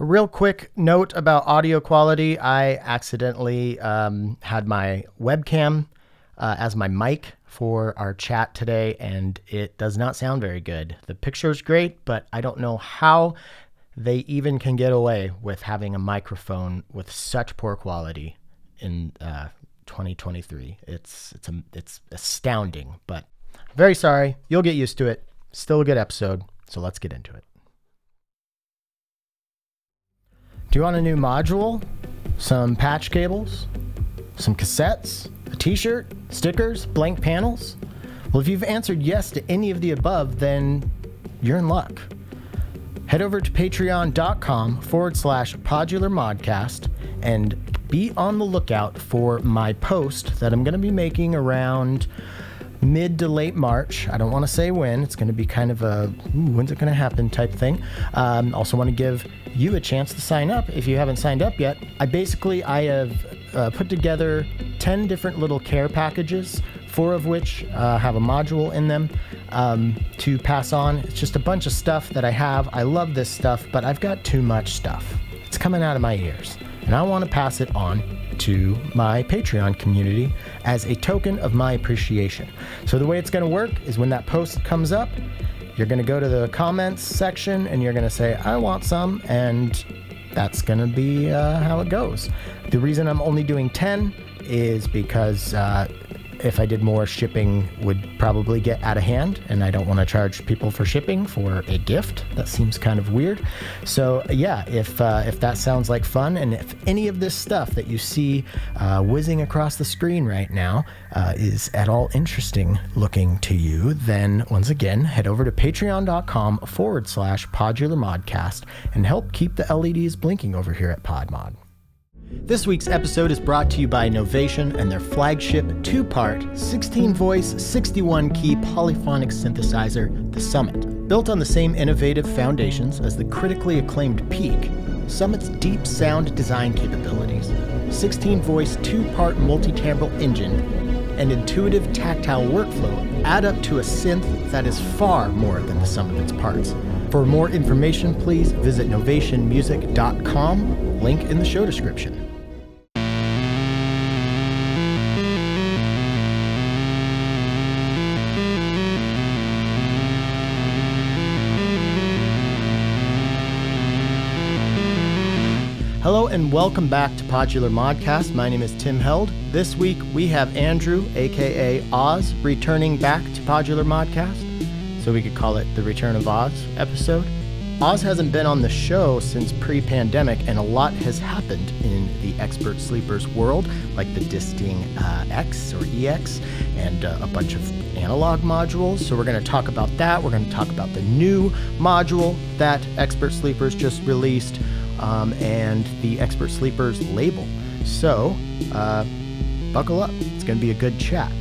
Real quick note about audio quality I accidentally um, had my webcam uh, as my mic for our chat today, and it does not sound very good. The picture is great, but I don't know how they even can get away with having a microphone with such poor quality in uh, 2023. It's it's a, it's astounding, but very sorry. You'll get used to it. Still a good episode, so let's get into it. Do you want a new module? Some patch cables? Some cassettes? A t shirt? Stickers? Blank panels? Well, if you've answered yes to any of the above, then you're in luck. Head over to patreon.com forward slash podular modcast and be on the lookout for my post that I'm going to be making around mid to late March. I don't want to say when. It's going to be kind of a ooh, when's it going to happen type thing. Um, also want to give you a chance to sign up if you haven't signed up yet. I basically I have uh, put together 10 different little care packages, four of which uh, have a module in them um, to pass on. It's just a bunch of stuff that I have. I love this stuff, but I've got too much stuff. It's coming out of my ears, and I want to pass it on to my Patreon community as a token of my appreciation. So, the way it's going to work is when that post comes up, you're going to go to the comments section and you're going to say, I want some, and that's going to be uh, how it goes. The reason I'm only doing 10 is because uh, if I did more, shipping would probably get out of hand, and I don't want to charge people for shipping for a gift. That seems kind of weird. So yeah, if uh, if that sounds like fun, and if any of this stuff that you see uh, whizzing across the screen right now uh, is at all interesting looking to you, then once again head over to patreon.com forward slash podular modcast and help keep the LEDs blinking over here at Podmod. This week's episode is brought to you by Novation and their flagship two part, 16 voice, 61 key polyphonic synthesizer, the Summit. Built on the same innovative foundations as the critically acclaimed Peak, Summit's deep sound design capabilities, 16 voice two part multi timbral engine, and intuitive tactile workflow add up to a synth that is far more than the sum of its parts. For more information, please visit novationmusic.com, link in the show description. Hello and welcome back to Podular Modcast. My name is Tim Held. This week we have Andrew, aka Oz, returning back to Podular Modcast so we could call it the Return of Oz episode. Oz hasn't been on the show since pre pandemic, and a lot has happened in the expert sleepers world, like the Disting uh, X or EX and uh, a bunch of analog modules. So, we're going to talk about that. We're going to talk about the new module that Expert Sleepers just released um, and the Expert Sleepers label. So, uh, buckle up. It's going to be a good chat.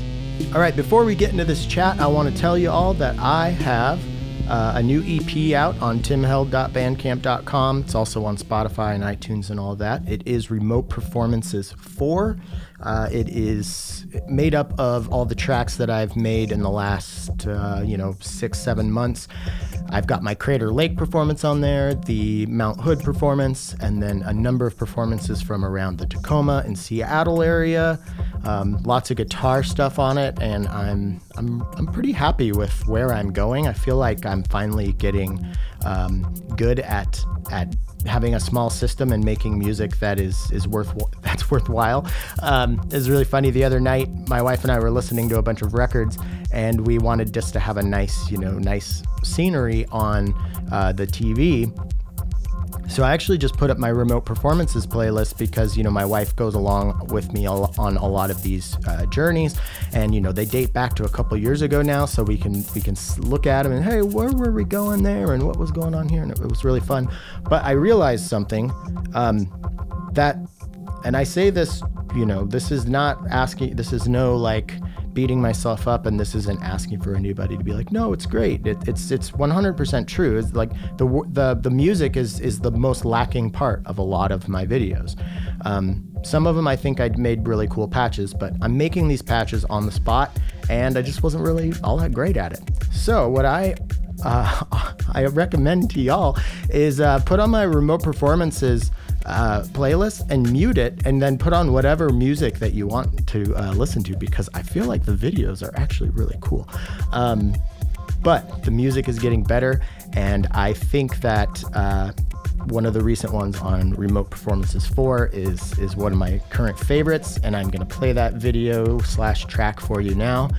All right, before we get into this chat, I want to tell you all that I have uh, a new EP out on timheld.bandcamp.com. It's also on Spotify and iTunes and all that. It is Remote Performances 4. Uh, it is made up of all the tracks that I've made in the last, uh, you know, six, seven months. I've got my Crater Lake performance on there, the Mount Hood performance, and then a number of performances from around the Tacoma and Seattle area. Um, lots of guitar stuff on it, and I'm I'm I'm pretty happy with where I'm going. I feel like I'm finally getting um, good at at having a small system and making music that is is worth that's worthwhile. Um, it's really funny. The other night, my wife and I were listening to a bunch of records, and we wanted just to have a nice, you know, nice scenery on uh, the TV. So I actually just put up my remote performances playlist because you know my wife goes along with me on a lot of these uh, journeys, and you know they date back to a couple years ago now, so we can we can look at them and hey, where were we going there? And what was going on here, and it, it was really fun. But I realized something um, that, and I say this, you know, this is not asking, this is no like beating myself up and this isn't asking for anybody to be like no it's great. It, it's it's 100% true. It's like the the the music is is the most lacking part of a lot of my videos. Um, some of them i think i'd made really cool patches but i'm making these patches on the spot and i just wasn't really all that great at it. So what i uh, I recommend to y'all is uh, put on my remote performances uh, playlist and mute it, and then put on whatever music that you want to uh, listen to because I feel like the videos are actually really cool. Um, but the music is getting better, and I think that uh, one of the recent ones on Remote Performances 4 is is one of my current favorites, and I'm gonna play that video slash track for you now.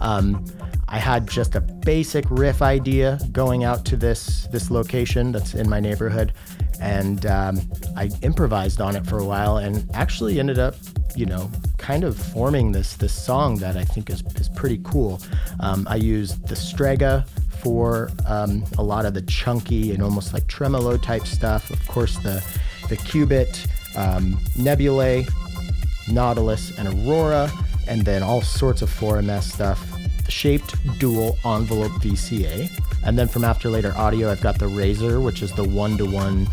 Um, I had just a basic riff idea going out to this this location that's in my neighborhood, and um, I improvised on it for a while, and actually ended up, you know, kind of forming this this song that I think is is pretty cool. Um, I used the Strega for um, a lot of the chunky and almost like tremolo type stuff. Of course, the the Qubit, um, Nebulae, Nautilus, and Aurora, and then all sorts of 4MS stuff shaped dual envelope VCA. And then from After Later Audio, I've got the Razor, which is the one to one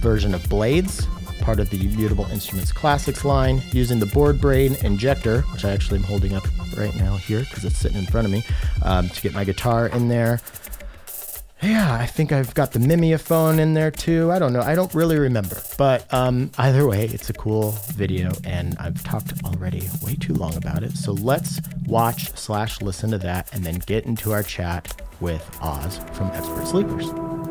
version of Blades, part of the Mutable Instruments Classics line, using the Board Brain Injector, which I actually am holding up right now here because it's sitting in front of me, um, to get my guitar in there. Yeah, I think I've got the Mimeophon in there too. I don't know. I don't really remember. But um, either way, it's a cool video, and I've talked already way too long about it. So let's watch slash listen to that and then get into our chat with Oz from Expert Sleepers.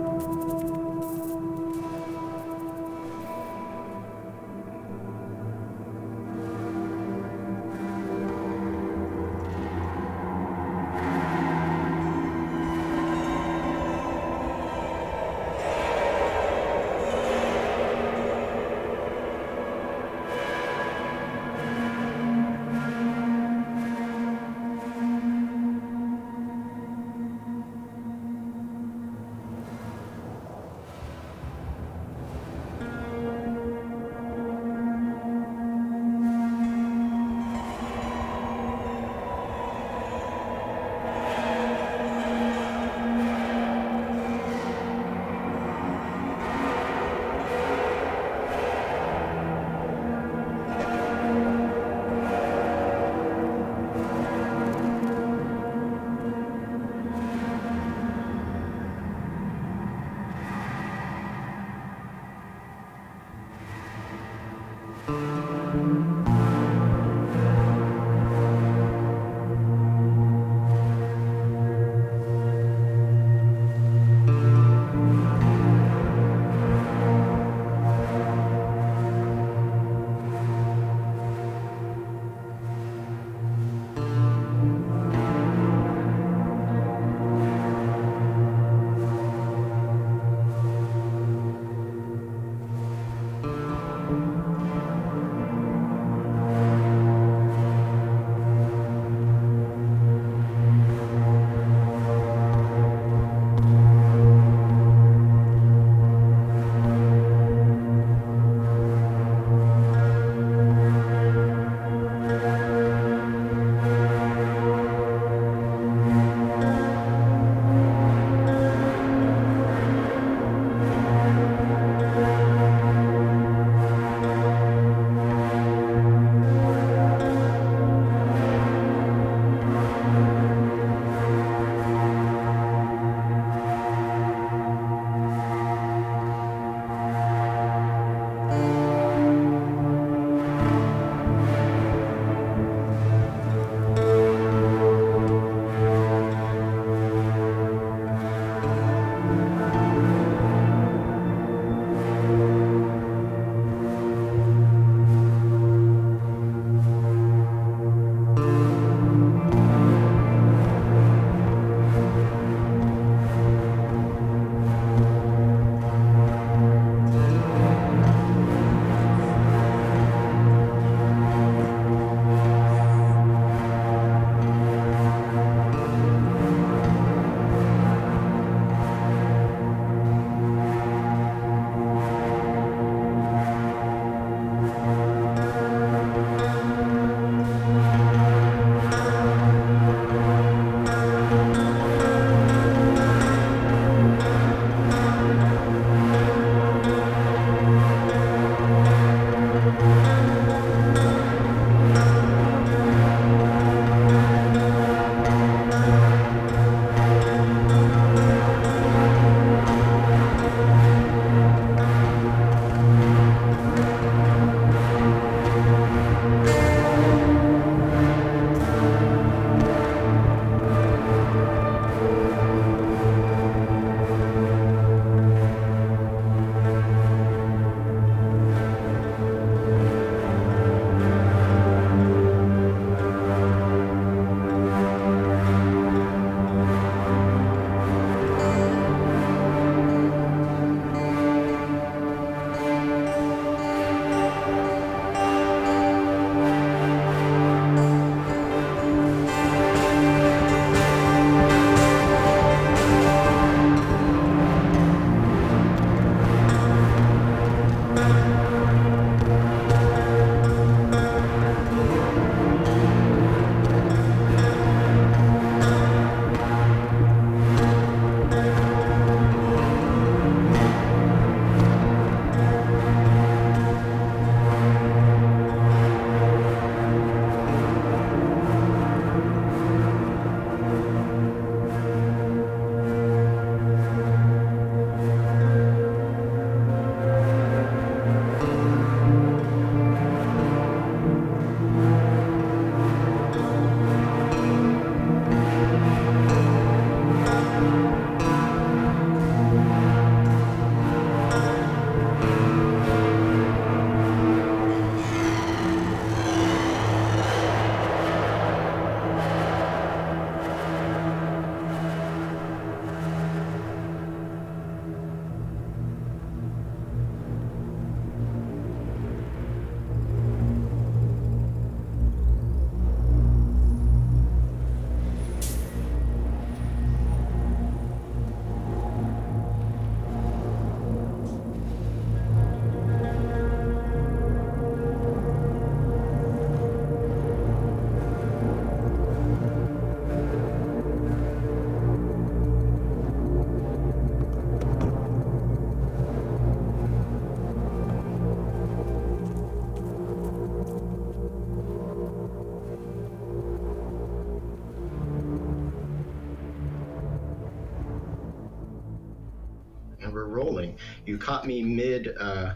You caught me mid uh,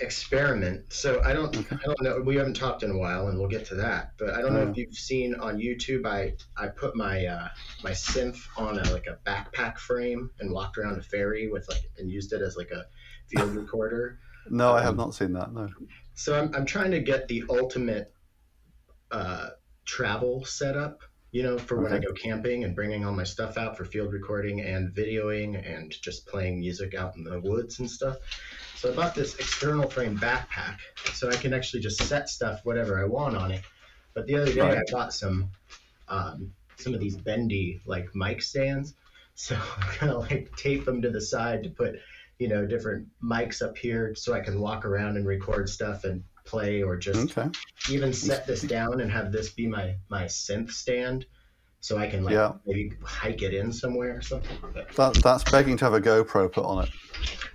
experiment, so I don't, Okay. I don't know. We haven't talked in a while, and we'll get to that. But I don't know if you've seen on YouTube. I I put my uh, my synth on a like a backpack frame and walked around a ferry with like and used it as like a field recorder. No, I have Um, not seen that. No. So I'm I'm trying to get the ultimate uh, travel setup. You know, for when I go camping and bringing all my stuff out for field recording and videoing and just playing music out in the woods and stuff. So I bought this external frame backpack so I can actually just set stuff whatever I want on it. But the other day Right. I bought some um, some of these bendy like mic stands. So I'm gonna like tape them to the side to put you know different mics up here so I can walk around and record stuff and play or just Okay. even set this down and have this be my my synth stand so I can like Yeah. maybe hike it in somewhere or something. But, That that's begging to have a GoPro put on it.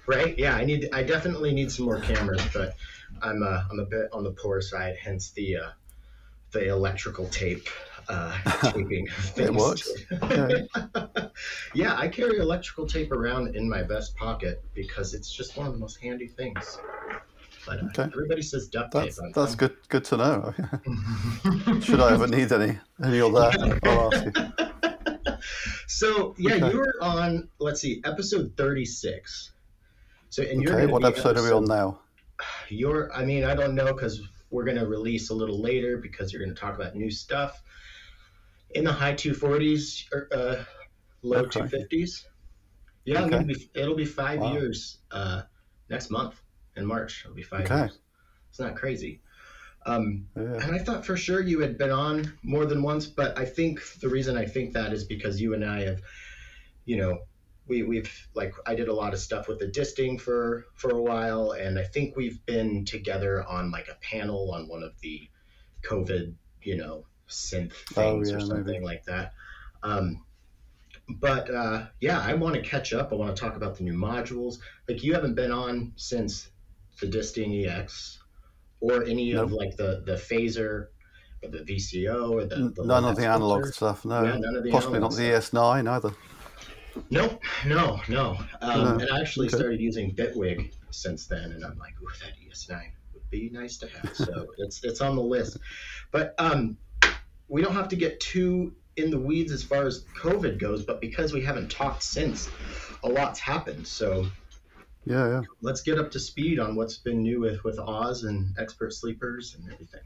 right? Yeah, I need I definitely need some more cameras, but I'm uh, I'm a bit on the poor side, hence the uh, the electrical tape uh, taping. things. works. Yeah. yeah, I carry electrical tape around in my vest pocket because it's just one of the most handy things. But Okay. everybody says duct That's tape. I'm- that's good good to know. Should I ever need any and you're there, I'll ask you. So yeah, Okay. you were on. Let's see, episode thirty-six. So and you're Okay, what be episode are we on now? You're. I mean, I don't know because we're gonna release a little later because you're gonna talk about new stuff in the high two forties or uh, low Okay. two fifties. Yeah, I'm Okay. be, it'll be five Wow. years uh, next month in March. It'll be five Okay. years. It's not crazy. Um, Yeah. and I thought for sure you had been on more than once, but I think the reason I think that is because you and I have, you know, we we've like I did a lot of stuff with the disting for for a while, and I think we've been together on like a panel on one of the COVID, you know, synth Oh, things yeah, or maybe. something like that. Um, but uh, yeah, I want to catch up. I want to talk about the new modules. Like you haven't been on since the Disting EX or any of like the the phaser or the VCO or the, the None of the analog stuff, no. Yeah, none of the Possibly not the ES9 either. Nope, no, no. Um, No. And I actually Okay. started using Bitwig since then, and I'm like, ooh, that ES9 would be nice to have. So it's it's on the list. But um, we don't have to get too in the weeds as far as COVID goes, but because we haven't talked since, a lot's happened. So Yeah, yeah. let's get up to speed on what's been new with with Oz and expert sleepers and everything.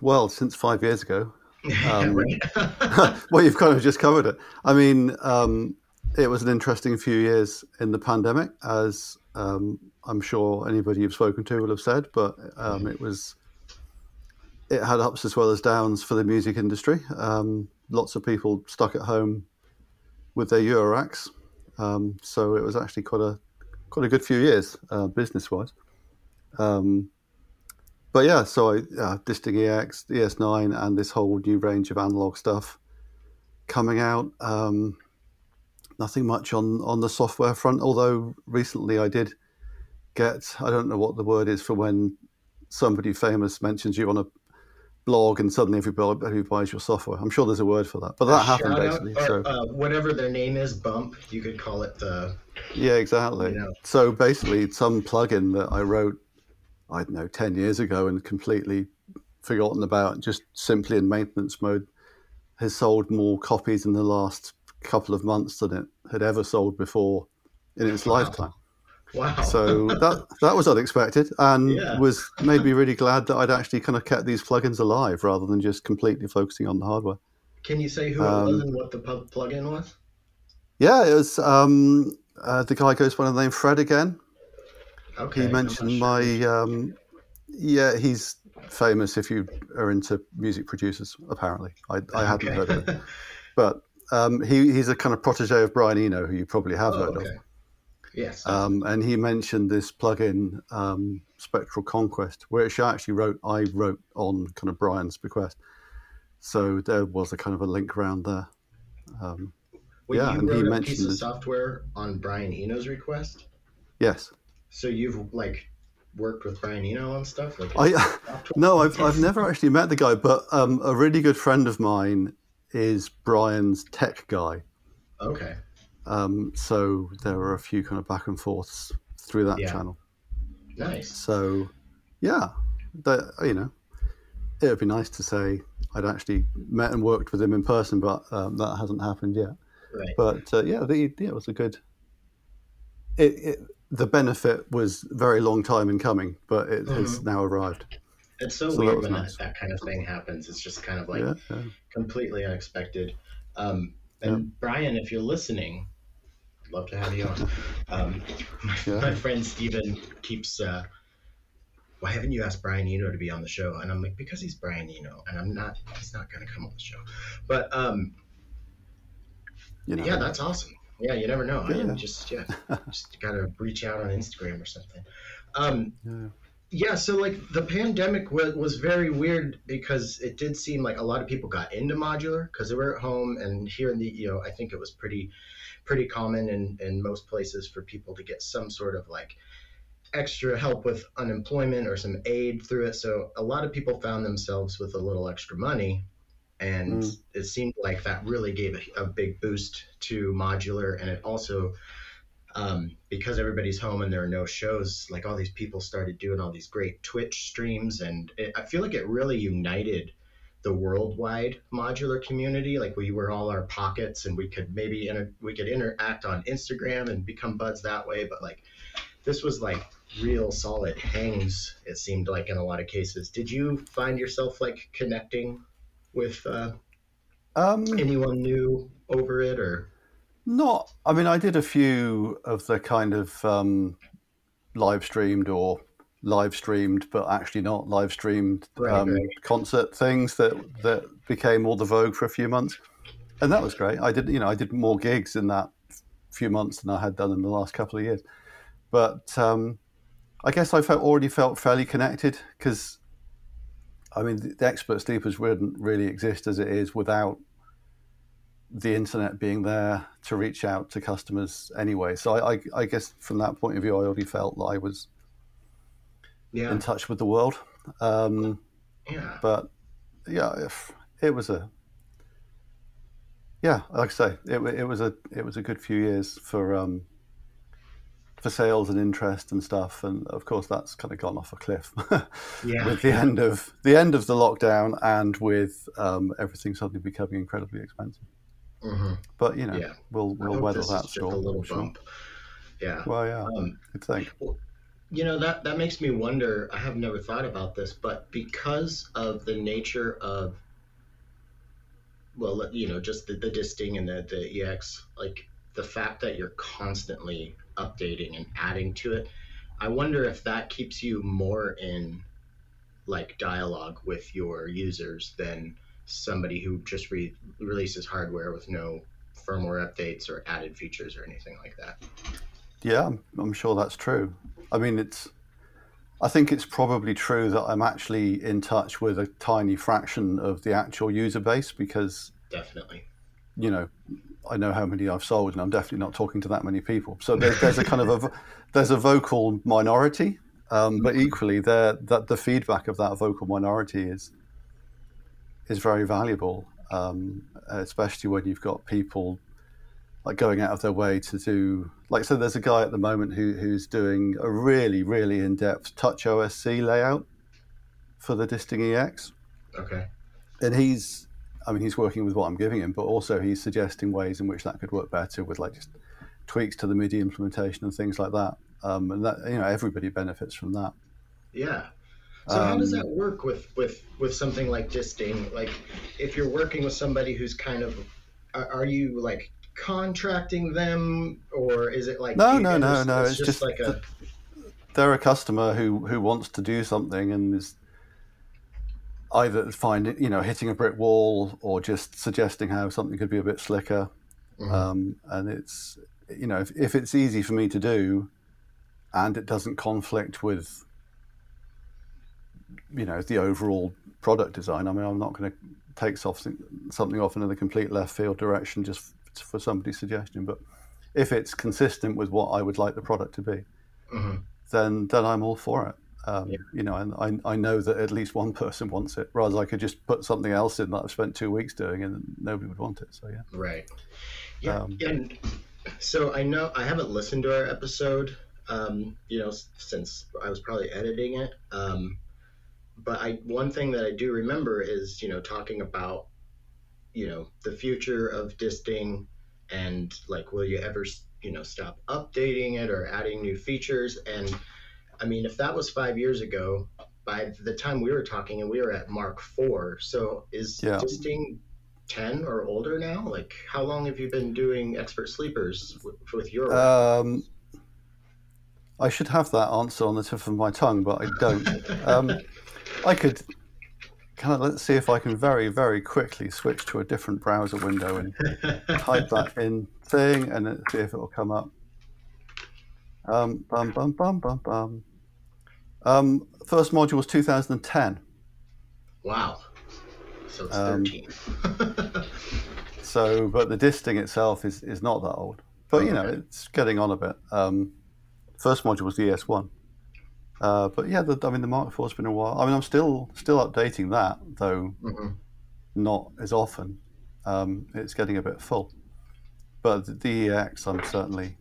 Well, since five years ago. Um, well, you've kind of just covered it. I mean, um, it was an interesting few years in the pandemic, as um, I'm sure anybody you've spoken to will have said, but um, it was. It had ups as well as downs for the music industry. Um, lots of people stuck at home with their Euroracks, um, so it was actually quite a quite a good few years uh, business wise. Um, but yeah, so I, uh, Disting EX, the ES9, and this whole new range of analog stuff coming out. Um, nothing much on on the software front, although recently I did get I don't know what the word is for when somebody famous mentions you on a blog and suddenly everybody buys your software. I'm sure there's a word for that, but that happened basically. or, So uh, whatever their name is, bump. You could call it the. yeah, exactly. You know. So basically, some plugin that I wrote, I don't know, 10 years ago and completely forgotten about, just simply in maintenance mode, has sold more copies in the last couple of months than it had ever sold before in its Wow. lifetime. Wow. So that that was unexpected and Yeah. was made me really glad that I'd actually kind of kept these plugins alive rather than just completely focusing on the hardware. Can you say who it Um, was and what the plugin was? Yeah, it was um, uh, the guy goes by the name Fred again. Okay. he mentioned sure. my um, yeah he's famous if you are into music producers apparently i, I hadn't Okay. heard of it but um, he, he's a kind of protege of brian eno who you probably have Oh, heard okay. Yes. um, and he mentioned this plugin um, spectral conquest which i actually wrote i wrote on kind of brian's bequest so there was a kind of a link around there um, Wait, yeah, and he mentioned piece of software on Brian Eno's request. yes So you've like worked with Brian Eno on stuff. Like I. No, I've, I've never actually met the guy, but um, a really good friend of mine is Brian's tech guy. Okay. Um, so there were a few kind of back and forths through that Yeah. channel. Nice. So, yeah, that you know, it would be nice to say I'd actually met and worked with him in person, but um, that hasn't happened yet. Right. But uh, yeah, the, yeah, it was a good. It, it the benefit was very long time in coming, but it has Mhm. now arrived. It's so, so that weird was when nice. that, that kind of thing happens. It's just kind of like yeah, yeah, completely unexpected. Um, and Brian, if you're listening, I'd love to have you on. Um, my, Yeah. my friend Steven keeps, uh, why haven't you asked Brian Eno to be on the show? And I'm like, because he's Brian Eno, and I'm not, he's not going to come on the show. But um, you know. yeah, that's awesome. Yeah, you never know. I mean, just, yeah, just got to reach out on Instagram or something. Um, yeah. yeah, so like the pandemic was, was very weird because it did seem like a lot of people got into modular because they were at home and here in the you know I think it was pretty pretty common in, in most places for people to get some sort of like extra help with unemployment or some aid through it. So a lot of people found themselves with a little extra money and Mm. it seemed like that really gave a, a big boost to modular and it also um, because everybody's home and there are no shows, like all these people started doing all these great Twitch streams, and it, I feel like it really united the worldwide modular community. Like we were all our pockets, and we could maybe inter- we could interact on Instagram and become buds that way. But like this was like real solid hangs. It seemed like in a lot of cases. Did you find yourself like connecting with uh, Um, anyone new over it, or Not. I mean, I did a few of the kind of um, live streamed or live streamed, but actually not live streamed Right, um, right. concert things that that became all the vogue for a few months, and that was great. I did, you know, I did more gigs in that few months than I had done in the last couple of years. But um, I guess I felt already felt fairly connected because, I mean, the, the expert sleepers wouldn't really exist as it is without the internet being there to reach out to customers anyway. So I, I, I guess from that point of view, I already felt that I was yeah, in touch with the world. Um, yeah, but yeah, if, it was a yeah, like I say, it, it was a it was a good few years for um, for sales and interest and stuff, and of course that's kind of gone off a cliff yeah. with the end of the end of the lockdown and with um, everything suddenly becoming incredibly expensive. hmm But you know, Yeah. we'll we'll weather that just a storm. little I'm sure. Yeah. Well, yeah, Um, think. thing. You know that that makes me wonder. I have never thought about this, but because of the nature of, well, you know, just the, the disting and the the ex, like the fact that you're constantly updating and adding to it, I wonder if that keeps you more in like dialogue with your users than somebody who just re- releases hardware with no firmware updates or added features or anything like that. Yeah, I'm, I'm sure that's true. I mean, it's. I think it's probably true that I'm actually in touch with a tiny fraction of the actual user base because, Definitely. you know, I know how many I've sold, and I'm definitely not talking to that many people. So there's, there's a kind of a there's a vocal minority, um, but equally, there that the feedback of that vocal minority is is very valuable, um, especially when you've got people like going out of their way to do like so there's a guy at the moment who who's doing a really really in-depth TouchOSC layout for the disting ex Okay. and he's i mean he's working with what i'm giving him but also he's suggesting ways in which that could work better with like just tweaks to the midi implementation and things like that um, and that you know everybody benefits from that Yeah. So how does Um, that work with with with something like disting? Like, if you're working with somebody who's kind of, are, are you like contracting them, or is it like No, no, no, no, It's, it's just, just like a the- they're a customer who who wants to do something and is either finding you know hitting a brick wall or just suggesting how something could be a bit slicker Mhm. um, and it's you know if, if it's easy for me to do and it doesn't conflict with you know the overall product design i mean i'm not going to take something something off in a complete left field direction just for somebody's suggestion but if it's consistent with what i would like the product to be Mhm. then then i'm all for it um, Yeah. you know and I, I know that at least one person wants it whereas i could just put something else in that i've spent two weeks doing and nobody would want it so yeah right. Yeah, Um, and so I know I haven't listened to our episode, um, you know, since I was probably editing it. Um, but I one thing that I do remember is you know talking about you know the future of disting and like will you ever you know stop updating it or adding new features and I mean if that was five years ago by the time we were talking and we were at Mark four so is Yeah. disting 10 or older now like how long have you been doing expert sleepers with, with your Um, I should have that answer on the tip of my tongue, but I don't. Um, I could kind of let's see if I can very, very quickly switch to a different browser window and type that in thing and see if it will come up. Um, bum, bum, bum, bum, bum. Um, first module was 2010. wow so it's Um, 13 So, but the disting itself is, is not that old. But, you know, it's getting on a bit. Um, first module was the ES1. Uh, but yeah, the, I mean, the Mark IV's been a while. I mean, I'm still still updating that, though Mhm. not as often. Um, it's getting a bit full. But the DEX, I'm certainly,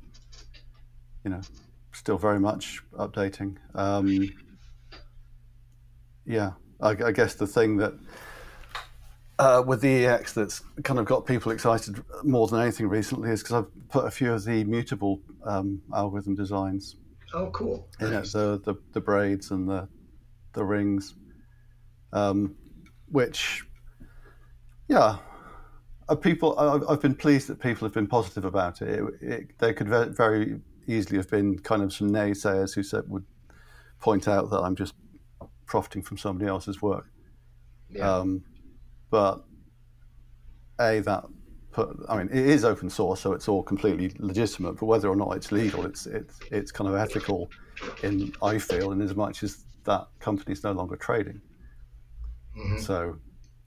you know, still very much updating. Um, yeah, I, I guess the thing that uh, with the EX that's kind of got people excited more than anything recently is because I've put a few of the mutable um, algorithm designs oh cool Yeah, it, Nice. the, the the braids and the the rings, um, which, yeah, uh, people. I've, I've been pleased that people have been positive about it. it, it there could very easily have been kind of some naysayers who said would point out that I'm just profiting from somebody else's work. yeah Um, but a that put, I mean, it is open source, so it's all completely legitimate. But whether or not it's legal, it's it's it's kind of ethical, in I feel, in as much as that company is no longer trading. Mhm. So,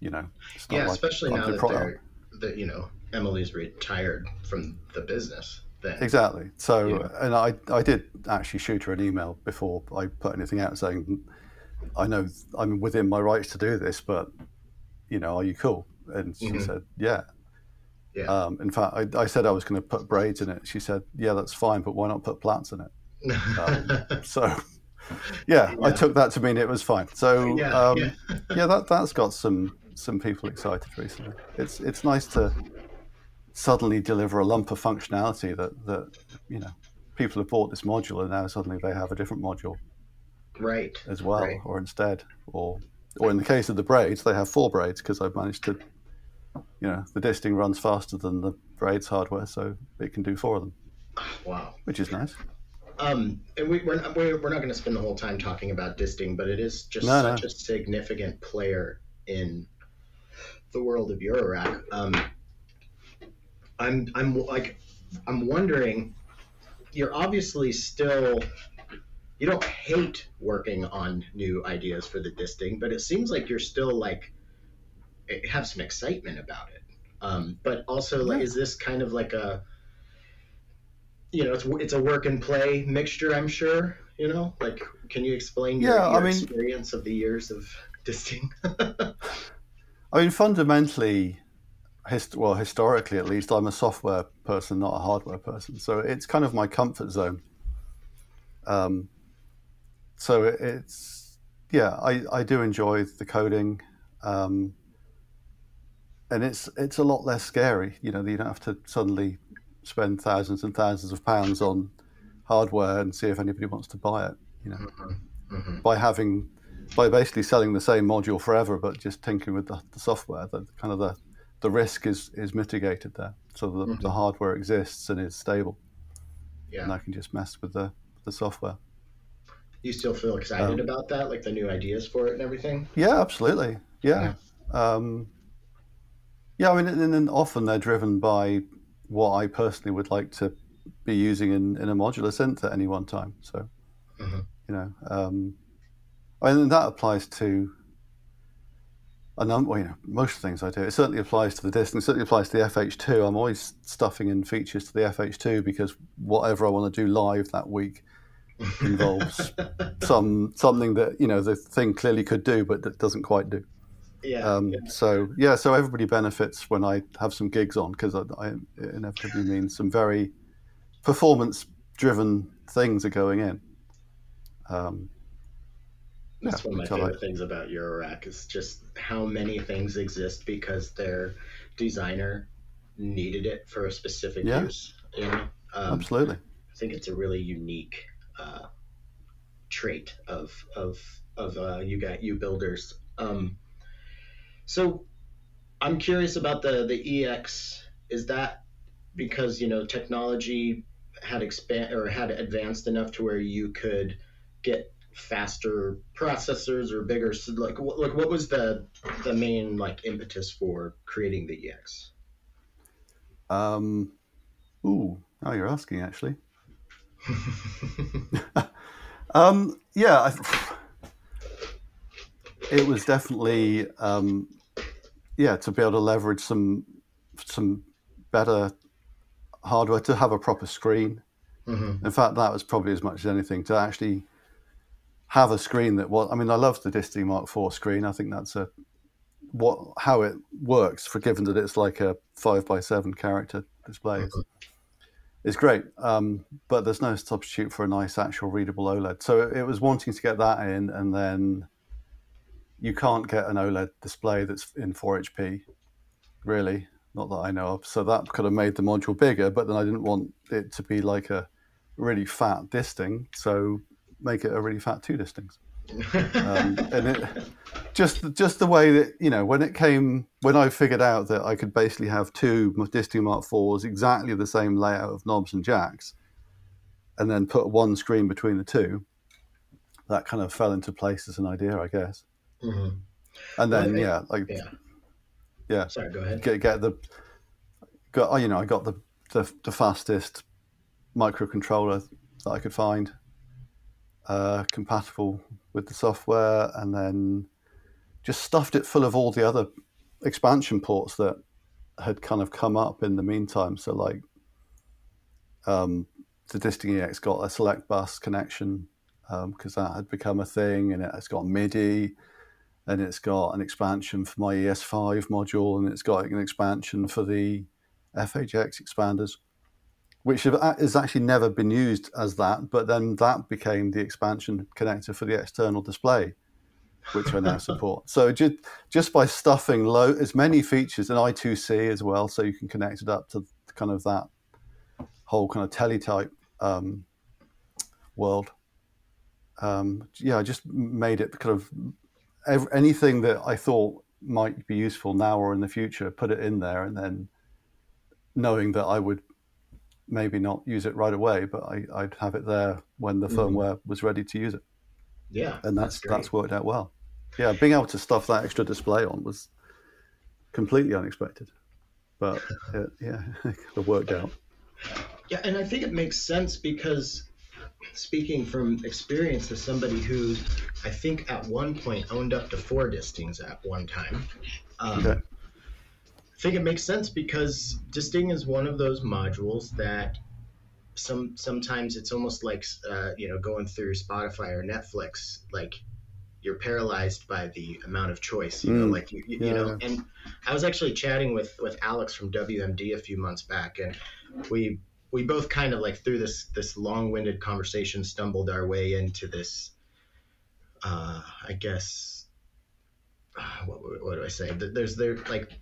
you know, it's not yeah like especially I'm now that they're that you know emily's retired from the business then Exactly. So, and I, I did actually shoot her an email before I put anything out saying, I know I'm within my rights to do this, but, you know, are you cool? And she Mhm. said, yeah. Yeah. Um, in fact, I, I said I was going to put braids in it. She said, yeah, that's fine, but why not put plaits in it? Um, so, yeah, I took that to mean it was fine. So, yeah, um, yeah. yeah, that that's got some some people excited recently. It's it's nice to suddenly deliver a lump of functionality that that you know people have bought this module and now suddenly they have a different module right as well Right. or instead or or in the case of the braids they have four braids because I've managed to you know the disting runs faster than the braids hardware so it can do four of them wow which is nice Um, and we, we're, not- we're, we're not going to spend the whole time talking about disting, but it is just No, such no. a significant player in the world of Eurorack. Um, I'm, I'm like, I'm wondering, you're obviously still, you don't hate working on new ideas for the disting, but it seems like you're still like, have some excitement about it. Um, but also, like, Yeah. is this kind of like a, you know, it's it's a work and play mixture. I'm sure. You know, like, can you explain your, Yeah, I mean- experience of the years of disting? I mean, fundamentally, hist- well, historically at least, I'm a software person, not a hardware person. So it's kind of my comfort zone. Um, so it- it's, yeah, I, I do enjoy the coding. Um, and it's it's a lot less scary. You know, you don't have to suddenly spend thousands and thousands of pounds on hardware and see if anybody wants to buy it. You know, hmm by having by basically selling the same module forever, but just tinkering with the, the software, the kind of the the risk is is mitigated there. So the, the Mhm. hardware exists and is stable, yeah. and I can just mess with the the software. You still feel excited Um, about that, like the new ideas for it and everything? Yeah, absolutely. Yeah. Um, yeah, I mean, and then often they're driven by what I personally would like to be using in, in a modular synth at any one time. So, Mhm. you know, um, I mean, that applies to a number, well, you know, most things I do. It certainly applies to the disk and it certainly applies to the FH2. I'm always stuffing in features to the FH2 because whatever I want to do live that week involves some something that you know the thing clearly could do but that doesn't quite do. Yeah. Um, yeah. So yeah, so everybody benefits when I have some gigs on because I, I, inevitably mean some very performance driven things are going in. Um, That's Yeah, one of my which I favorite things about Eurorack is just how many things exist because their designer needed it for a specific Yeah. use. You know? um, absolutely. I think it's a really unique uh, trait of of of uh, you got you builders. Um, so I'm curious about the the EX. Is that because you know technology had expand or had advanced enough to where you could get faster processors or bigger like what like what was the the main like impetus for creating the EX? Um, ooh, now you're asking actually. Um, yeah, I, it was definitely um, yeah to be able to leverage some some better hardware to have a proper screen. Mhm. In fact, that was probably as much as anything to actually have a screen that was. I mean, I love the Disting Mark IV screen. I think that's a what how it works. For given that it's like a five by seven character display, it's, it's great. Um, but there's no substitute for a nice actual readable OLED. So it, it was wanting to get that in, and then you can't get an OLED display that's in 4HP, really. Not that I know of. So that could have made the module bigger, but then I didn't want it to be like a really fat disting. So make it a really fat two distings. Um, and it, just just the way that you know when it came when I figured out that I could basically have two Disting Mark fours exactly the same layout of knobs and jacks, and then put one screen between the two. That kind of fell into place as an idea, I guess. Mhm. And then Well, yeah, like Yeah. Yeah. Sorry, go ahead. get get the got oh, you know I got the the, the fastest microcontroller that I could find, uh, compatible with the software, and then just stuffed it full of all the other expansion ports that had kind of come up in the meantime. So like, um, the Disting EX got a select bus connection because that had become a thing, and it's got MIDI and it's got an expansion for my ES5 module, and it's got an expansion for the FHX expanders, which has actually never been used as that. But then that became the expansion connector for the external display, which I now support. So just just by stuffing low as many features and I2C as well, so you can connect it up to kind of that whole kind of teletype um, world. Um, yeah, I just made it kind of ev- anything that I thought might be useful now or in the future, put it in there, and then knowing that I would maybe not use it right away, but I, I'd have it there when the Mhm. firmware was ready to use it, Yeah, and that's great. that's worked out well. Yeah, being able to stuff that extra display on was completely unexpected, but it, yeah, it worked out. Yeah, and I think it makes sense because speaking from experience as somebody who I think at one point owned up to four distings at one time. Um, Okay. I think it makes sense because disting is one of those modules that some sometimes it's almost like uh, you know going through Spotify or Netflix like you're paralyzed by the amount of choice you know Mm. like you, you, Yeah, you know and I was actually chatting with with Alex from WMD a few months back and we we both kind of like through this this long-winded conversation stumbled our way into this uh i guess uh, what, what, do i say? Th- there's there like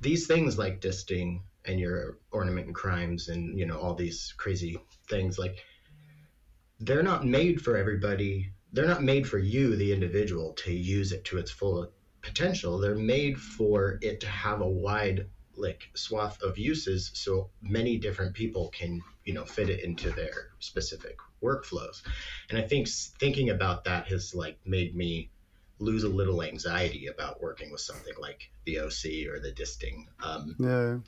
these things like disting and your ornament and crimes and you know all these crazy things like they're not made for everybody. They're not made for you the individual to use it to its full potential. They're made for it to have a wide like swath of uses so many different people can you know fit it into their specific workflows. And i think thinking about that has like made me lose a little anxiety about working with something like the oc or the disting um, Yeah,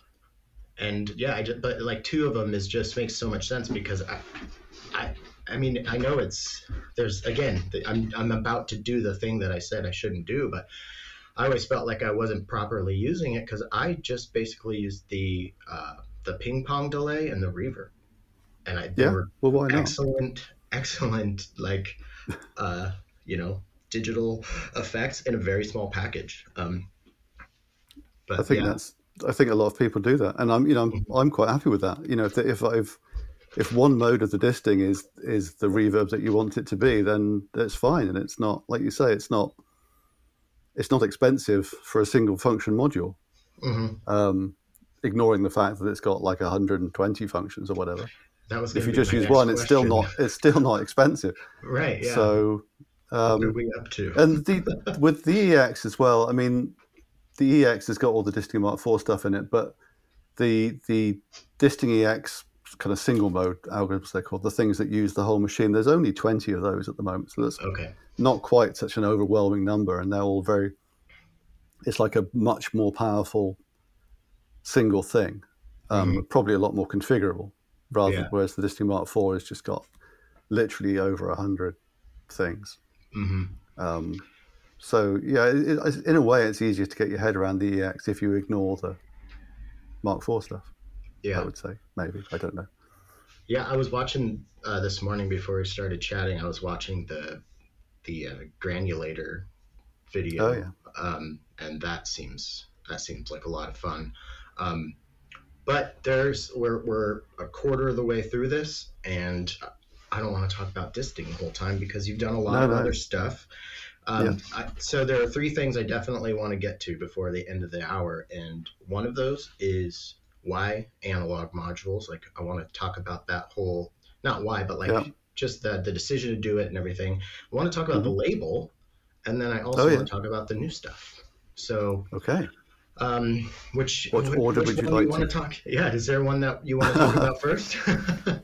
and yeah i just but like two of them is just makes so much sense because i i i mean i know it's there's again the- i'm i'm about to do the thing that i said i shouldn't do but i always felt like i wasn't properly using it because i just basically used the uh the ping pong delay and the reverb and i they yeah. were Well, why not? excellent excellent like uh you know digital effects in a very small package um but I think yeah that's. I think a lot of people do that, and I'm, you know, I'm, I'm quite happy with that. You know, if, if I've if one mode of the disting is is the reverb that you want it to be, then that's fine, and it's not like you say, it's not it's not expensive for a single function module. hmm Um, ignoring the fact that it's got like 120 functions or whatever. That was If you just use one, it's still not it's still not expensive. right. Yeah. So what are um, we up to? and the with the EX as well. I mean, the EX has got all the Disting Mark IV stuff in it, but the the Disting EX kind of single mode algorithms they're called the things that use the whole machine. There's only 20 of those at the moment, so that's okay. not quite such an overwhelming number, and they're all very. It's like a much more powerful single thing, um, probably a lot more configurable. Rather, Yeah. whereas the Disting Mark IV has just got literally over a hundred things. hmm Um, so yeah, it, it, in a way, it's easier to get your head around the EX if you ignore the Mark IV stuff. Yeah. I would say maybe I don't know. Yeah, I was watching uh, this morning before we started chatting. I was watching the the uh, granulator video, Oh, yeah. um, and that seems that seems like a lot of fun. Um, but there's we're we're a quarter of the way through this, and I don't want to talk about disting the whole time because you've done a lot No, of no. other stuff. Um, I, so there are three things I definitely want to get to before the end of the hour, and one of those is why analog modules. Like I want to talk about that whole not why, but like Yeah. just the the decision to do it and everything. I want to talk about the label, and then I also Mm-hmm. Oh, yeah. want to talk about the new stuff. So, Okay. um, which What which, order which would you like want to? to talk? Yeah, is there one that you want to talk about first?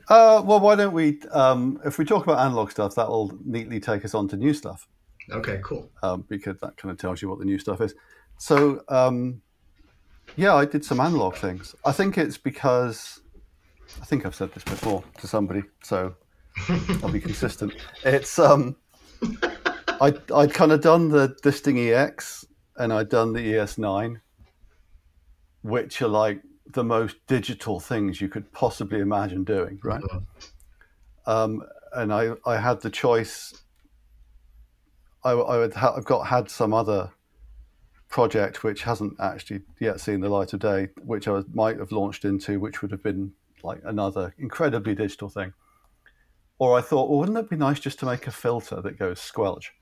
Uh, well, why don't we? Um, if we talk about analog stuff, that will neatly take us on to new stuff. okay, cool. um, because that kind of tells you what the new stuff is. So, um, yeah, I did some analog things. I think it's because I think I've said this before to somebody, so I'll be consistent. It's um, I I'd kind of done the Disting EX and I'd done the ES9, which are like the most digital things you could possibly imagine doing, right? Mhm. um, and I, I had the choice. I, I would ha- I've got had some other project which hasn't actually yet seen the light of day, which I might have launched into, which would have been like another incredibly digital thing. Or I thought, well, wouldn't it be nice just to make a filter that goes squelch,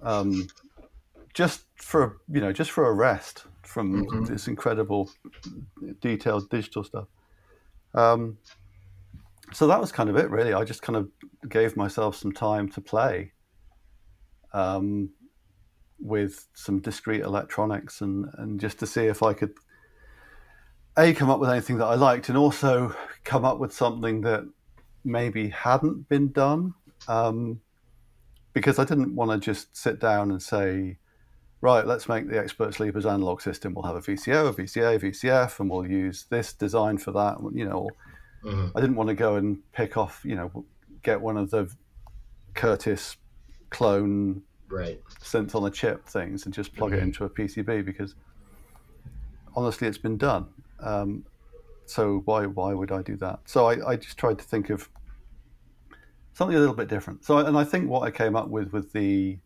um, just for you know, just for a rest from Mhm. this incredible detailed digital stuff. Um, so that was kind of it, really. I just kind of gave myself some time to play um, with some discrete electronics and, and just to see if I could a come up with anything that I liked and also come up with something that maybe hadn't been done um, because I didn't want to just sit down and say, right, let's make the expert sleepers analog system. We'll have a VCO, a VCA, a VCF, and we'll use this design for that. You know, Mhm. I didn't want to go and pick off, you know, get one of the Curtis clone Right. synth on a chip things and just plug it Mhm. into a PCB because honestly, it's been done. Um, so why why would I do that? So I, I just tried to think of something a little bit different. So and I think what I came up with with the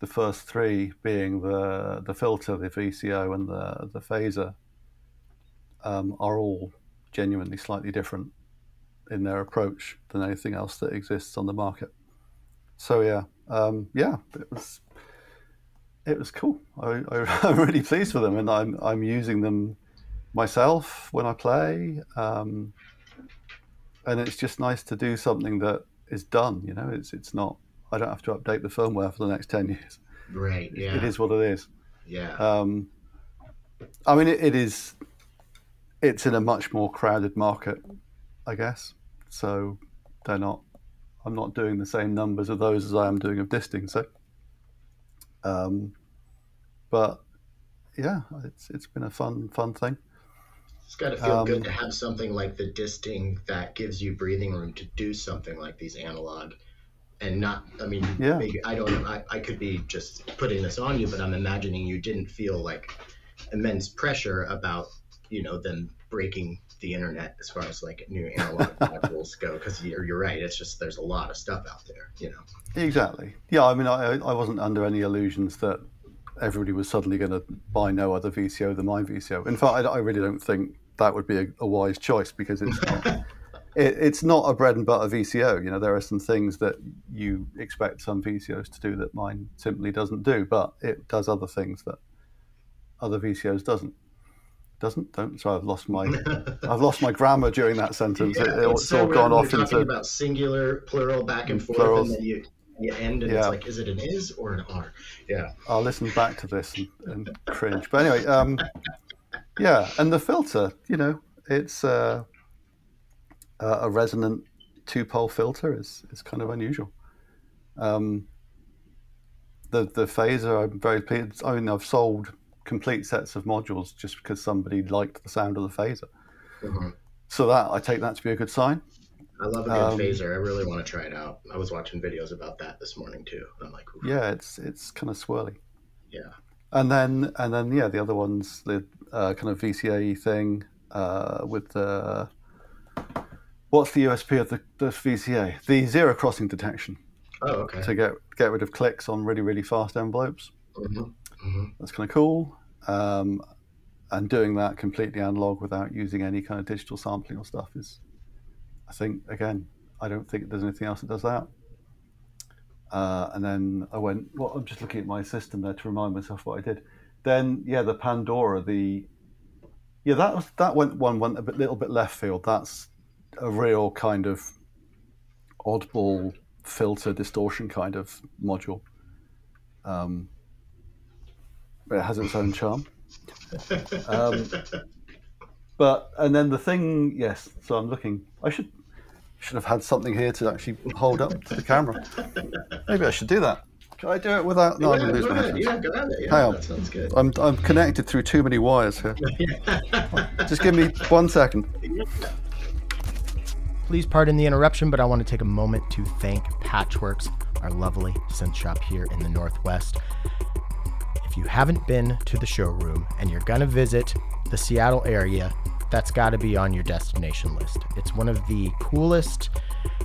the first three being the the filter, the VCO, and the the phaser um, are all genuinely slightly different in their approach than anything else that exists on the market. So yeah, um, yeah, it was it was cool. I, I, I'm really pleased with them, and I'm I'm using them myself when I play. Um, and it's just nice to do something that is done. You know, it's it's not. I don't have to update the firmware for the next ten years. Right. Yeah. It is what it is. Yeah. Um, I mean, it, it is. It's in a much more crowded market, I guess. So they're not. I'm not doing the same numbers of those as I am doing of disting. So, um, but yeah, it's it's been a fun fun thing. It's got to feel Um, good to have something like the disting that gives you breathing room to do something like these analog and not, I mean, Yeah. maybe, I don't know, I, I could be just putting this on you, but I'm imagining you didn't feel like immense pressure about, you know, them breaking the internet as far as like new analog modules go. Cause you're, you're right. It's just, there's a lot of stuff out there, you know? Exactly. Yeah, I mean, I I wasn't under any illusions that everybody was suddenly going to buy no other VCO than my VCO. In fact, I, I really don't think that would be a, a wise choice because it's not it, it's not a bread and butter VCO. You know, there are some things that you expect some VCOs to do that mine simply doesn't do, but it does other things that other VCOs doesn't. Doesn't don't. So I've lost my I've lost my grammar during that sentence. Yeah, it, it's it's so all gone off into about singular, plural, back and forth, Plurals. and then you, you end, and Yeah. it's like, is it an is or an are? Yeah. I'll listen back to this and, and cringe. But anyway, um, yeah, and the filter, you know, it's uh, a a resonant two-pole filter is is kind of unusual. Um, the the phaser, I'm very pleased. I mean, I've sold complete sets of modules just because somebody liked the sound of the phaser. Mhm. So that I take that to be a good sign. I love a good Um, phaser. I really want to try it out. I was watching videos about that this morning too. I'm like. Yeah, it's it's kind of swirly. yeah. And then, and then, yeah, the other ones, the uh, kind of VCA thing uh, with the what's the USP of the, the VCA? The zero crossing detection Oh, okay. to get get rid of clicks on really really fast envelopes. hmm hmm That's kind of cool. Um, and doing that completely analog without using any kind of digital sampling or stuff is, I think, again, I don't think there's anything else that does that. Uh, and then I went, well, I'm just looking at my system there to remind myself what I did. Then, yeah, the Pandora, the, yeah, that was, that went one went a bit, little bit left field. That's a real kind of oddball filter distortion kind of module. Um, but it has its own charm. Um, but and then the thing, yes. So I'm looking. I should should have had something here to actually hold up to the camera. Maybe I should do that. Can I do it without? No, I'm yeah, going to lose go my ahead. headphones. Yeah, go ahead. Yeah, Hang on. that sounds good. I'm I'm connected through too many wires here. Just give me one second. Please pardon the interruption, but I want to take a moment to thank Patchwerks, our lovely synth shop here in the Northwest. If you haven't been to the showroom and you're going to visit the Seattle area, that's got to be on your destination list. It's one of the coolest,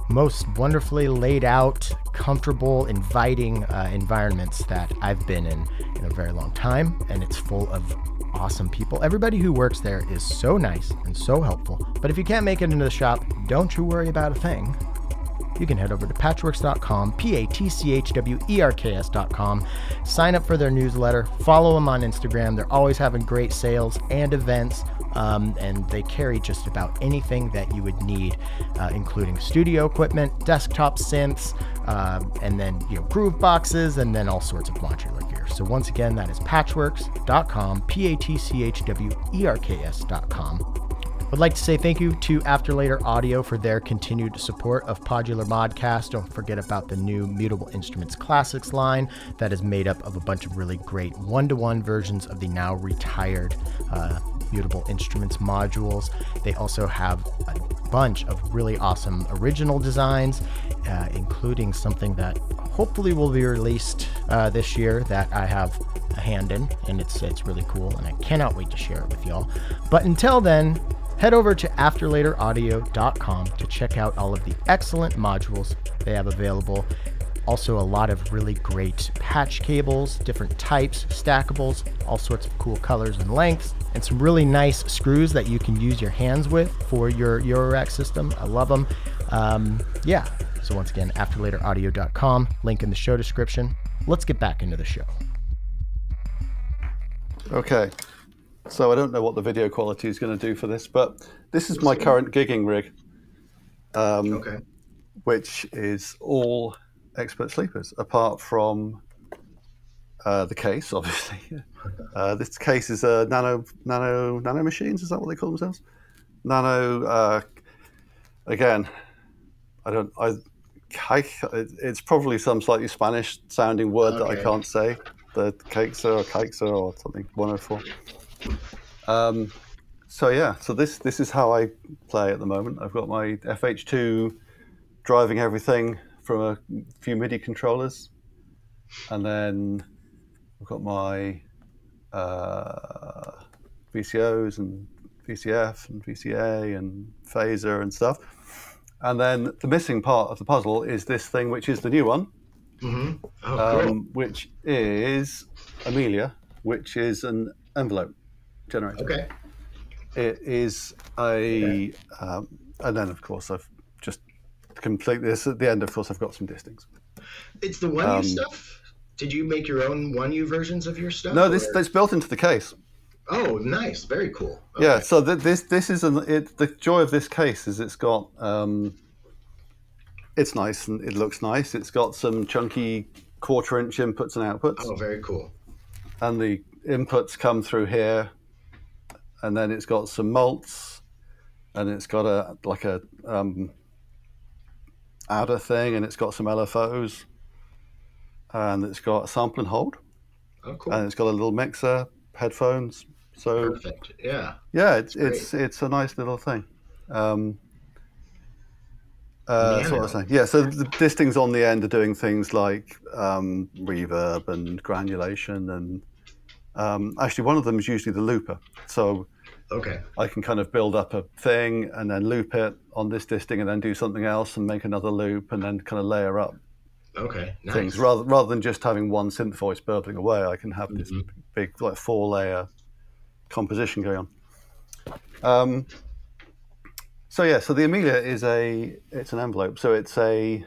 most wonderfully laid out, comfortable, inviting uh, environments that I've been in in a very long time, and it's full of awesome people. Everybody who works there is so nice and so helpful. But if you can't make it into the shop, don't you worry about a thing. You can head over to patchwerks.com, P A T C H W E R K S.com. Sign up for their newsletter, follow them on Instagram. They're always having great sales and events. Um, and they carry just about anything that you would need, uh, including studio equipment, desktop synths, um, and then you know groove boxes, and then all sorts of modular gear. So once again, that is patchwerks.com, P A T C H W E R K S.com. Would like to say thank you to After Later Audio for their continued support of Podular Modcast. Don't forget about the new Mutable Instruments Classics line that is made up of a bunch of really great one to one versions of the now retired uh, Mutable Instruments modules. They also have a bunch of really awesome original designs, uh, including something that hopefully will be released uh, this year that I have a hand in, and it's it's really cool, and I cannot wait to share it with y'all. But until then, head over to afterlateraudio.com to check out all of the excellent modules they have available. Also, a lot of really great patch cables, different types, stackables, all sorts of cool colors and lengths, and some really nice screws that you can use your hands with for your Eurorack system. I love them. Um, yeah. So, once again, afterlateraudio.com, link in the show description. Let's get back into the show. Okay. So I don't know what the video quality is going to do for this, but this is my current gigging rig, um, okay. which is all expert sleepers, apart from uh, the case, obviously. Uh, this case is a nano nano nano machines. Is that what they call themselves? Nano. Uh, again, I don't. I, I. It's probably some slightly Spanish sounding word that I can't say. The cakes or cakes or something. One hundred four. Um, so yeah, so this this is how I play at the moment. I've got my FH2 driving everything from a few MIDI controllers, and then I've got my uh, VCOs and VCF and VCA and phaser and stuff. And then the missing part of the puzzle is this thing, which is the new one, hmm Oh, um, which is Amelia, which is an envelope generator. Okay. It is a um, and then of course I've just complete this at the end. Of course, I've got some distings. It's the one Um, stuff. Did you make your own one U versions of your stuff? No, this or- that's built into the case. Oh, nice. Very cool. Yeah, so th- this this is an it, the joy of this case is it's got um, it's nice and it looks nice. It's got some chunky quarter inch inputs and outputs, Oh, very cool. and the inputs come through here, and then it's got some mults, and it's got a like a um, adder thing, and it's got some LFOs, and it's got a sample and hold, Oh, cool. and it's got a little mixer, headphones. So Perfect. Yeah. Yeah, it's it's it's a nice little thing. Um, uh, that's what I was saying. Yeah, so the distings on the end are doing things like um, reverb and granulation, and um, actually one of them is usually the looper. So Okay. I can kind of build up a thing and then loop it on this disting, and then do something else and make another loop, and then kind of layer up Okay. Nice. things rather rather than just having one synth voice burbling away. I can have this Mhm. big like four layer composition going on. Um, so yeah, so the Amelia is a it's an envelope. So it's a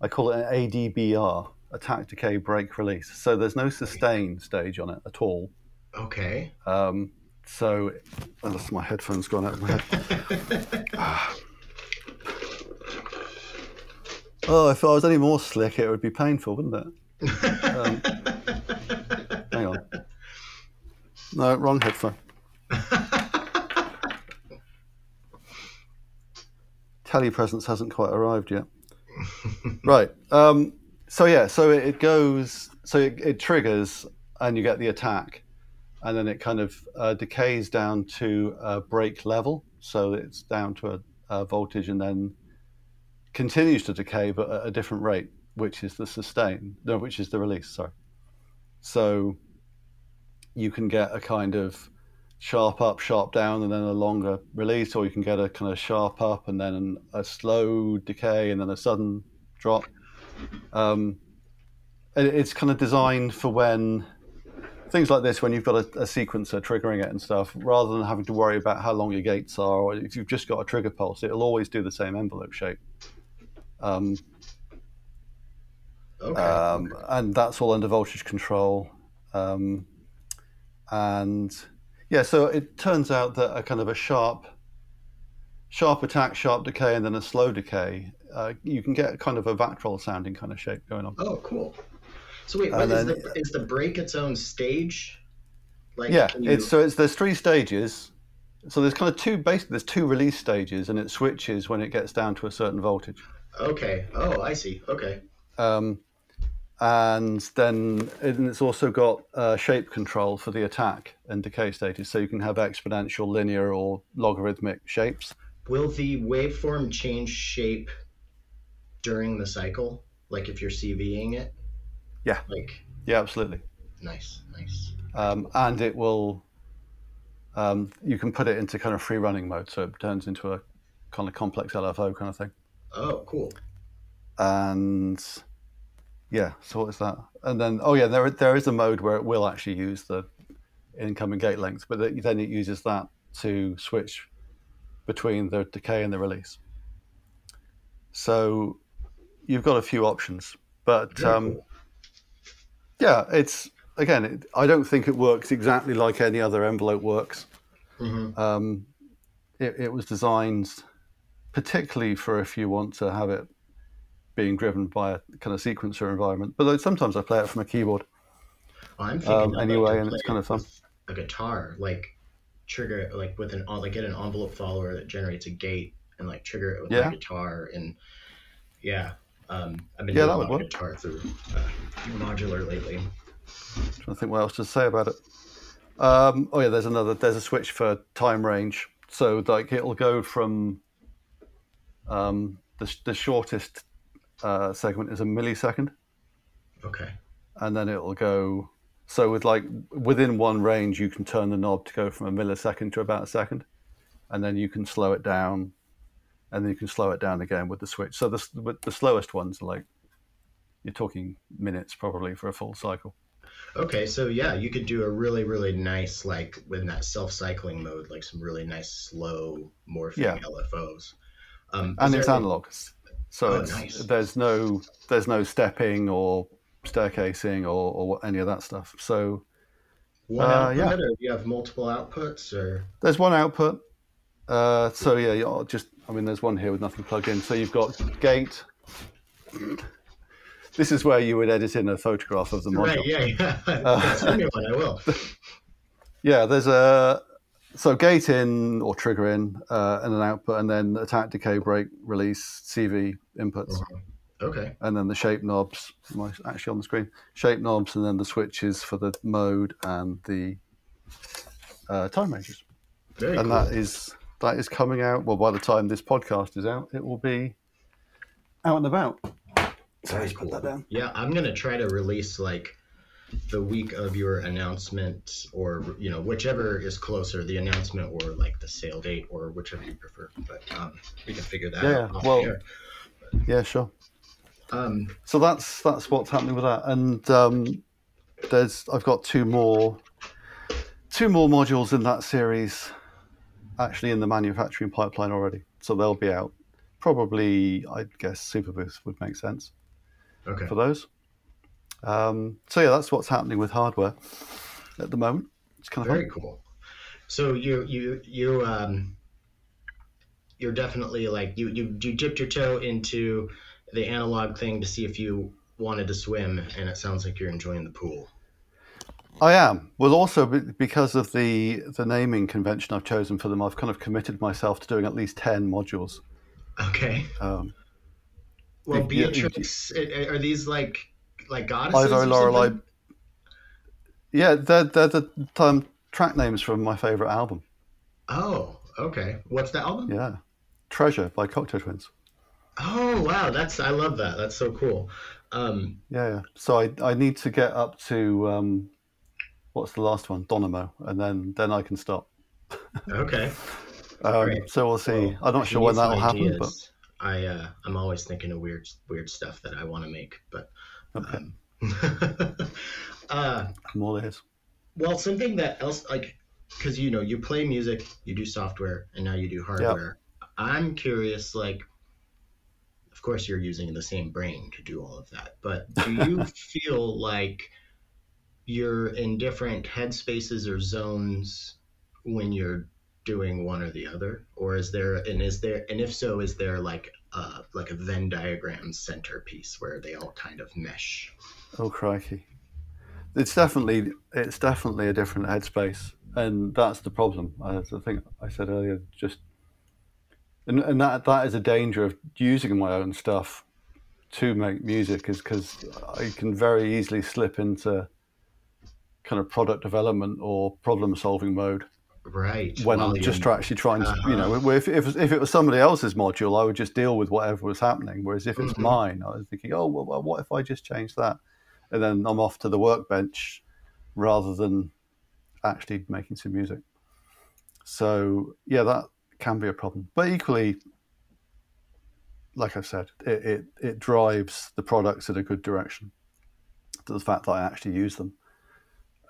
I call it an ADBR, attack decay break release. So there's no sustain stage on it at all. Okay. Um, so unless my headphones gone out of my head. Oh, if I was any more slick, it would be painful, wouldn't it? Um, hang on. No, wrong headphone. Telepresence hasn't quite arrived yet. right. Um, so yeah, so it, goes, so it, it triggers, and you get the attack, and then it kind of uh, decays down to a break level, so it's down to a, a voltage, and then continues to decay, but at a different rate, which is the sustain, no, which is the release. Sorry. So you can get a kind of sharp up, sharp down, and then a longer release, or you can get a kind of sharp up and then a slow decay and then a sudden drop. Um, it's kind of designed for when things like this, when you've got a, a sequencer triggering it and stuff, rather than having to worry about how long your gates are, or if you've just got a trigger pulse, it'll always do the same envelope shape. Um, okay. um, and that's all under voltage control. Um, and yeah, so it turns out that a kind of a sharp, sharp attack, sharp decay, and then a slow decay, uh, you can get kind of a Vactrol sounding kind of shape going on. oh, cool. So wait, and what is then- the is the break its own stage? Like yeah, you- it's so it's there's three stages. So there's kind of two basically there's two release stages, and it switches when it gets down to a certain voltage. okay. Oh, I see. Okay. Um, and then and it's also got uh, shape control for the attack and decay stages, so you can have exponential, linear, or logarithmic shapes. Will the waveform change shape during the cycle? Like if you're CVing it? Yeah. Like Yeah, absolutely. nice, nice. Um, and it will. Um, you can put it into kind of free running mode, so it turns into a kind of complex LFO kind of thing. Oh, cool. And yeah, so what is that? And then oh yeah, there there is a mode where it will actually use the incoming gate length, but then it uses that to switch between the decay and the release. So you've got a few options, but um, yeah, it's again, it, I don't think it works exactly like any other envelope works. Mhm. Um, it, it was designed particularly for if you want to have it being driven by a kind of sequencer environment. But sometimes I play it from a keyboard. I'm thinking um, anyway, and it's kind of fun. A guitar, like trigger like with an like get an envelope follower that generates a gate and like trigger it with Yeah. my guitar and yeah. Um, I've been Yeah, that would work. guitar through uh, modular lately. trying to think what else to say about it. Um, oh yeah, there's another. There's a switch for time range. So like it'll go from um, the, the shortest uh, segment is a millisecond, Okay. and then it'll go. So with like within one range, you can turn the knob to go from a millisecond to about a second, and then you can slow it down, and then you can slow it down again with the switch. So the with the slowest ones are like you're talking minutes probably for a full cycle. Okay, so yeah, you could do a really, really nice, like in that self-cycling mode, like some really nice slow morphing Yeah. LFOs. Um, and it's analog, so Oh, it's, nice. there's no there's no stepping or staircasing or, or any of that stuff. So one uh, output, yeah. or do you have multiple outputs, or there's one output. Uh, so yeah, you're just I mean, there's one here with nothing plugged in. So you've got gate. This is where you would edit in a photograph of the module. right? Yeah, yeah. Uh, me one, I will. Yeah, there's a so gate in or trigger in uh, and an output, and then attack, decay, break, release, CV inputs, Okay, and then the shape knobs. Am I actually on the screen? Shape knobs, and then the switches for the mode and the uh, time ranges. very and cool. that is that is coming out. Well, by the time this podcast is out, it will be out and about. So Very let's put cool. that down. Yeah, I'm gonna try to release like the week of your announcement, or you know, whichever is closer, the announcement or like the sale date, or whichever you prefer. But um, we can figure that Yeah, out. off well- air. Yeah, sure. Um, So that's that's what's happening with that, and um, there's I've got two more two more modules in that series actually in the manufacturing pipeline already, so they'll be out. Probably, I guess Superbooth would make sense okay. for those. Um, so yeah, that's what's happening with hardware at the moment. It's kind of Very cool. So you you you um you're definitely like you you you dipped your toe into the analog thing to see if you wanted to swim, and it sounds like you're enjoying the pool. I am. Well, also because of the the naming convention I've chosen for them, I've kind of committed myself to doing at least ten modules. Okay. Um, Well, Yeah, yeah, Beatrix, are are these like like goddesses? Ivo, or Lorelei. Yeah, they're, they're the um, track names from my favorite album. Oh, okay. What's the album? Yeah, Treasure by Cocteau Twins. Oh, wow. That's I love that. That's so cool. Um, Yeah, yeah. So I I need to get up to um, what's the last one, Domino, and then then I can stop. okay. Um, So we'll see. Well, I'm not sure when that'll happen, but I uh, I'm always thinking of weird weird stuff that I want to make, but okay, um, uh, I'm all ears. well, something that else like because you know you play music, you do software, and now you do hardware. I'm curious, like, of course you're using the same brain to do all of that, but do you feel like you're in different headspaces or zones when you're doing one or the other, or is there and is there and if so, is there like uh like a Venn diagram centerpiece where they all kind of mesh? Oh crikey! It's definitely it's definitely a different headspace, and that's the problem. I think I said earlier, just and and that that is a danger of using my own stuff to make music, is because I can very easily slip into kind of product development or problem solving mode Right. when while I'm just try, actually trying to, you know, if, if, if it was somebody else's module, I would just deal with whatever was happening. Whereas if it's Mhm. mine, I was thinking, oh, well, well, what if I just change that? And then I'm off to the workbench rather than actually making some music. So, yeah, that can be a problem. But equally, like I've said, it, it, it drives the products in a good direction. To the fact that I actually use them.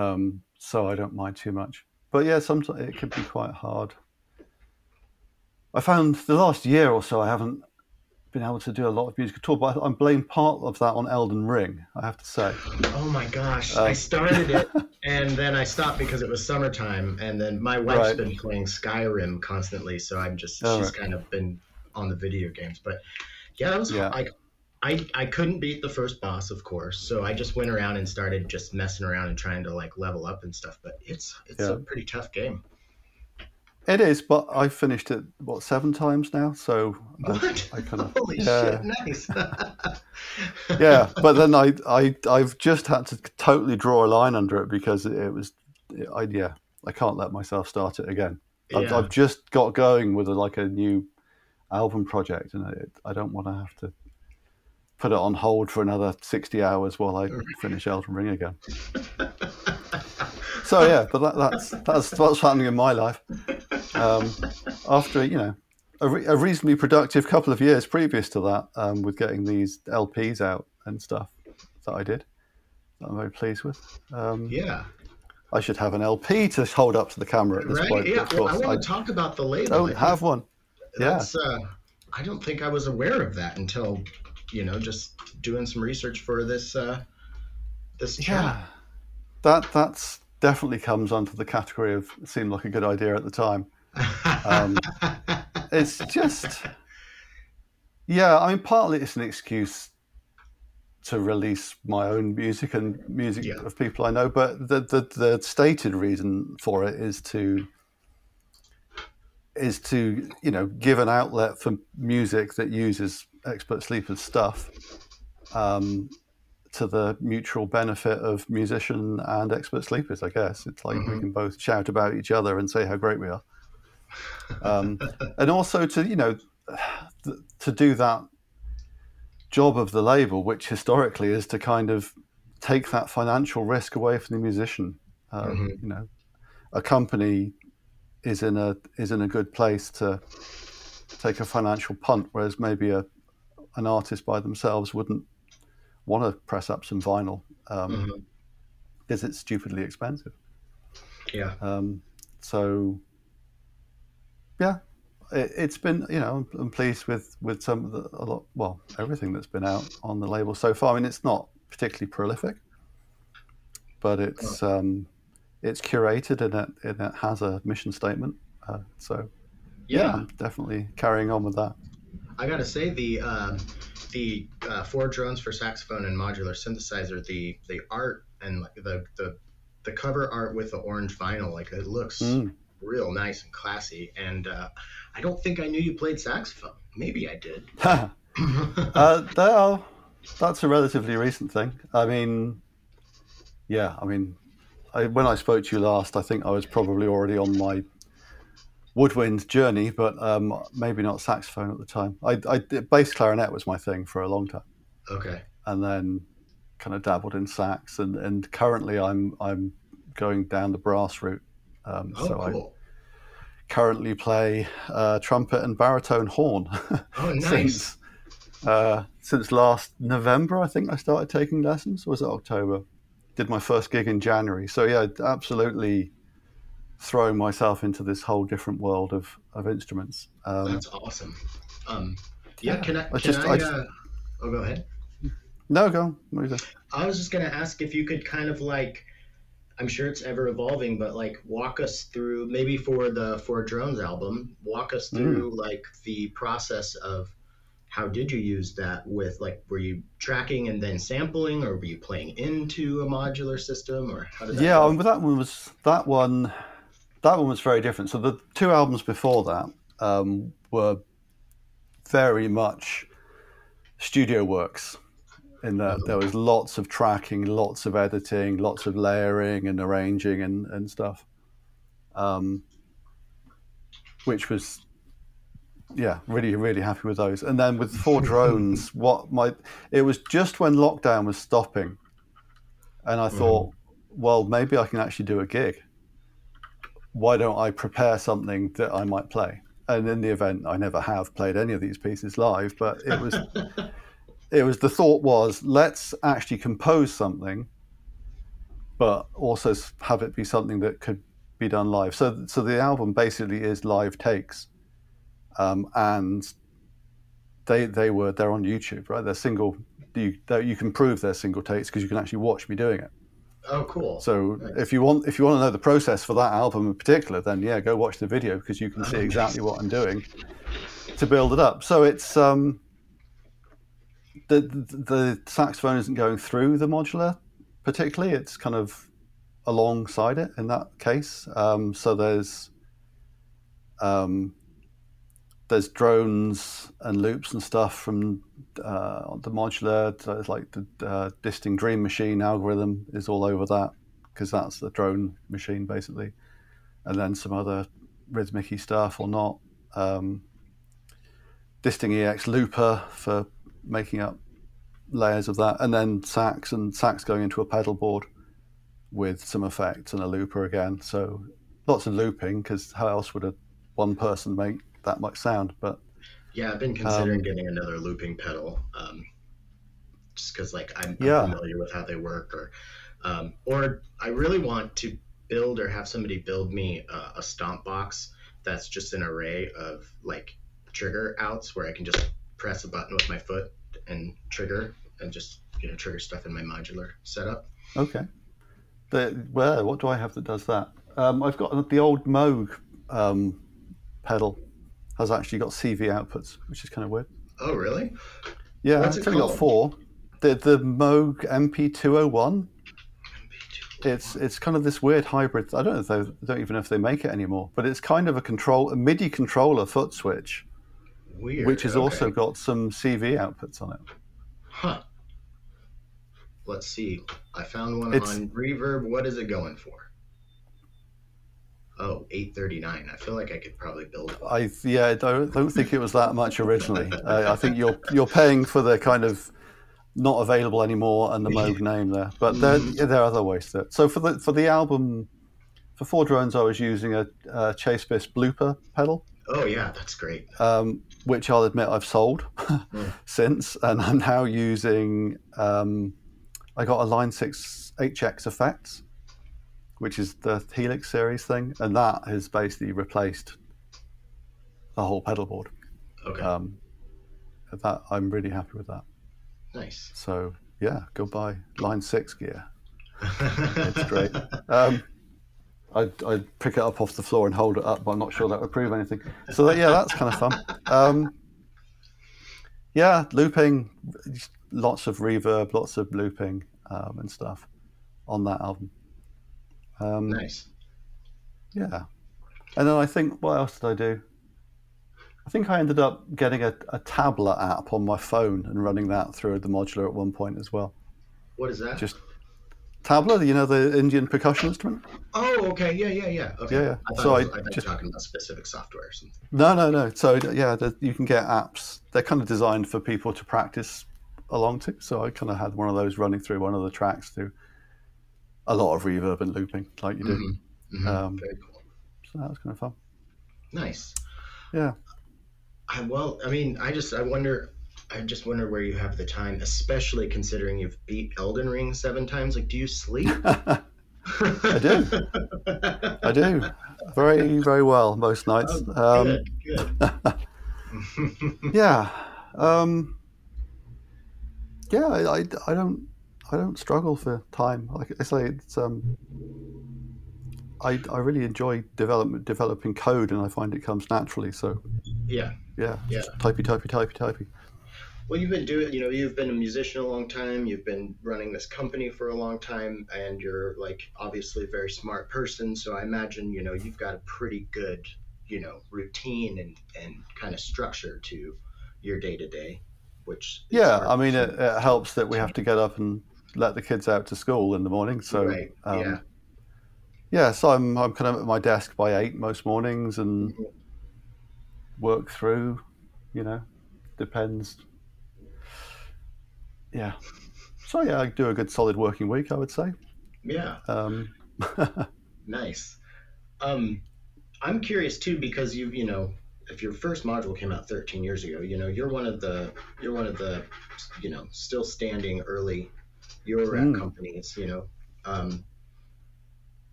Um, so I don't mind too much but yeah, sometimes it can be quite hard. I found the last year or so I haven't been able to do a lot of music at all, but I'm blame part of that on Elden Ring. I have to say. Oh my gosh! Uh, I started it and then I stopped because it was summertime, and then my wife's Right. been playing Skyrim constantly, so I'm just Oh, she's right. kind of been on the video games. But yeah, that was Yeah. like I I couldn't beat the first boss, of course, so I just went around and started just messing around and trying to like level up and stuff. But it's it's Yeah. a pretty tough game. It is, but I've finished it what seven times now, so I, What? I kind of Holy yeah. shit! Nice. yeah. But then I I I've just had to totally draw a line under it because it was I yeah I can't let myself start it again. I've, I've just got going with a, like a new album project, and it, I don't want to have to put it on hold for another sixty hours while I finish Elden Ring again. So yeah, but that, that's that's what's happening in my life. Um, after you know a, re- a reasonably productive couple of years previous to that, um, with getting these LPs out and stuff that I did. that I'm very pleased with. Um, Yeah. I should have an LP to hold up to the camera at this Right. point. Yeah. Well, I want to talk about the label. I don't have one. Yeah. That's, uh, I don't think I was aware of that until, you know, just doing some research for this uh, this chat. Yeah, that that's definitely comes under the category of seemed like a good idea at the time. Um, it's just, yeah. I mean, partly it's an excuse to release my own music and music Yeah. of people I know, but the, the the stated reason for it is to is to you know give an outlet for music that uses expert sleepers stuff um, to the mutual benefit of musician and expert sleepers. I guess it's like we Mhm. can both shout about each other and say how great we are, um, and also to you know th- to do that job of the label, which historically is to kind of take that financial risk away from the musician. Um, Mhm. You know, a company is in a is in a good place to take a financial punt, whereas maybe a an artist by themselves wouldn't want to press up some vinyl Mhm. because it's stupidly expensive. Yeah. Um, so, yeah, it, it's been you know I'm, I'm pleased with with some of the a lot well everything that's been out on the label so far. I mean, it's not particularly prolific, but it's um, it's curated and it, and it has a mission statement. Uh, so Yeah. I'm definitely carrying on with that. I gotta say the um, the uh, four drones for saxophone and modular synthesizer, the the art and like the the the cover art with the orange vinyl, like it looks Mm. real nice and classy. And uh, I don't think I knew you played saxophone. Maybe I did. uh, that's a relatively recent thing. I mean, yeah, I mean, I, when I spoke to you last, I think I was probably already on my woodwind journey, but um, maybe not saxophone at the time. I, I bass clarinet was my thing for a long time, okay. and then kind of dabbled in sax, and, and currently I'm I'm going down the brass route. Um, Oh, so I cool. currently play uh, trumpet and baritone horn. Oh, nice. since uh, since last November, I think I started taking lessons. Or was it October? Did my first gig in January. So yeah, absolutely throwing myself into this whole different world of of instruments. Um, That's awesome. Um, yeah, Yeah, can I? I just- I? I just- uh, oh, go ahead. no, go on. What do you think? I was just gonna ask if you could kind of like, I'm sure it's ever evolving, but like walk us through maybe for the Four Drones album, walk us through like the process of how did you use that with like were you tracking and then sampling or were you playing into a modular system or how did that Yeah, mean, but that one was that one. That one was very different. So the two albums before that um, were very much studio works. In that there was lots of tracking, lots of editing, lots of layering and arranging and, and stuff, um, which was yeah, really really happy with those. And then with four drones, what my it was just when lockdown was stopping, and I thought, well, maybe I can actually do a gig. Why don't I prepare something that I might play? And in the event, I never have played any of these pieces live, but it was it was the thought was let's actually compose something, but also have it be something that could be done live. So so the album basically is live takes, um, and they they were they're on YouTube, right? They're single. You they, you can prove they're single takes because you can actually watch me doing it. Oh, cool. So Nice. if you want if you want to know the process for that album in particular, then yeah, go watch the video because you can see exactly what I'm doing to build it up. So it's um the, the the saxophone isn't going through the modular particularly. It's kind of alongside it in that case. Um, so there's um, there's drones and loops and stuff from uh, the modular. So it's like the uh, Disting Dream Machine algorithm is all over that because that's the drone machine basically, and then some other rhythmic stuff or not. Um, Disting EX Looper for making up layers of that, and then sax and sax going into a pedal board with some effects and a looper again. So lots of looping because how else would a one person make that much sound? But Yeah, I've been considering Um, getting another looping pedal. Um, just because like I'm, I'm familiar with how they work, or um, or I really want to build or have somebody build me a, a stomp box that's just an array of like trigger outs where I can just press a button with my foot and trigger and just you know trigger stuff in my modular setup. Okay. The, well, what do I have that does that? Um, I've got the old Moog um, pedal has actually got CV outputs, which is kind of weird. Oh really? Yeah, What's it's it only got four. The the Moog MP201. It's it's kind of this weird hybrid. I don't know if they don't even know if they make it anymore, but it's kind of a control a MIDI controller foot switch, Weird. which has okay. also got some CV outputs on it. Huh. Let's see. I found one It's- on Reverb. What is it going for? Oh, 839. I feel like I could probably build one. I yeah, I don't don't think it was that much originally. I, I think you're you're paying for the kind of not available anymore and the Moog name there, but there yeah, there are other ways to. So for the for the album, for four drones, I was using a, a Chase Bliss blooper pedal, Oh, yeah, that's great. um, which I'll admit I've sold since, and I'm now using. Um, I got a Line Six HX Effects, which is the Helix series thing, and that has basically replaced the whole pedal board. Okay, Um, that I'm really happy with that. nice. So yeah, goodbye line six gear. It's great. Um, I'd, I'd pick it up off the floor and hold it up, but I'm not sure that would prove anything. So that, yeah, that's kind of fun. Um, yeah, looping, lots of reverb, lots of looping um, and stuff on that album. Um, nice. Yeah. And then I think, what else did I do? I think I ended up getting a, a tabla app on my phone and running that through the modular at one point as well. What is that? Just tabla, you know, the Indian percussion instrument? oh, okay. Yeah, yeah, yeah. Okay. Yeah, yeah. I thought, So was, I I just- talking about specific software or something. No, no, no. So, yeah, the, you can get apps. They're kind of designed for people to practice along to. So I kind of had one of those running through one of the tracks through a lot of reverb and looping, like you do. Mhm, mhm. Um, Very cool. So that was kind of fun. Nice. Yeah. I, well, I mean, I just, I wonder, I just wonder where you have the time, especially considering you've beat Elden Ring seven times. Like, do you sleep? I do. I do. Very, very well most nights. Um, good, good. yeah um yeah I, I, I don't i don't struggle for time like i say it's um i i really enjoy development developing code and i find it comes naturally so yeah. yeah, Yeah. typey typey typey typey Well, you've been doing, you know, you've been a musician a long time. You've been running this company for a long time, and you're like obviously a very smart person. So I imagine, you know, you've got a pretty good, you know, routine and and kind of structure to your day to day, which yeah i mean it, it helps that we have to get up and let the kids out to school in the morning so right, um, yeah, yeah so i'm i'm kind of at my desk by eight most mornings and Mhm. work through you know depends yeah so yeah i do a good solid working week i would say yeah. um, Nice. Um, I'm curious too because you you know if your first module came out 13 years ago, you know you're one of the you're one of the you know still standing early Eurorack Mm. companies. You know, um,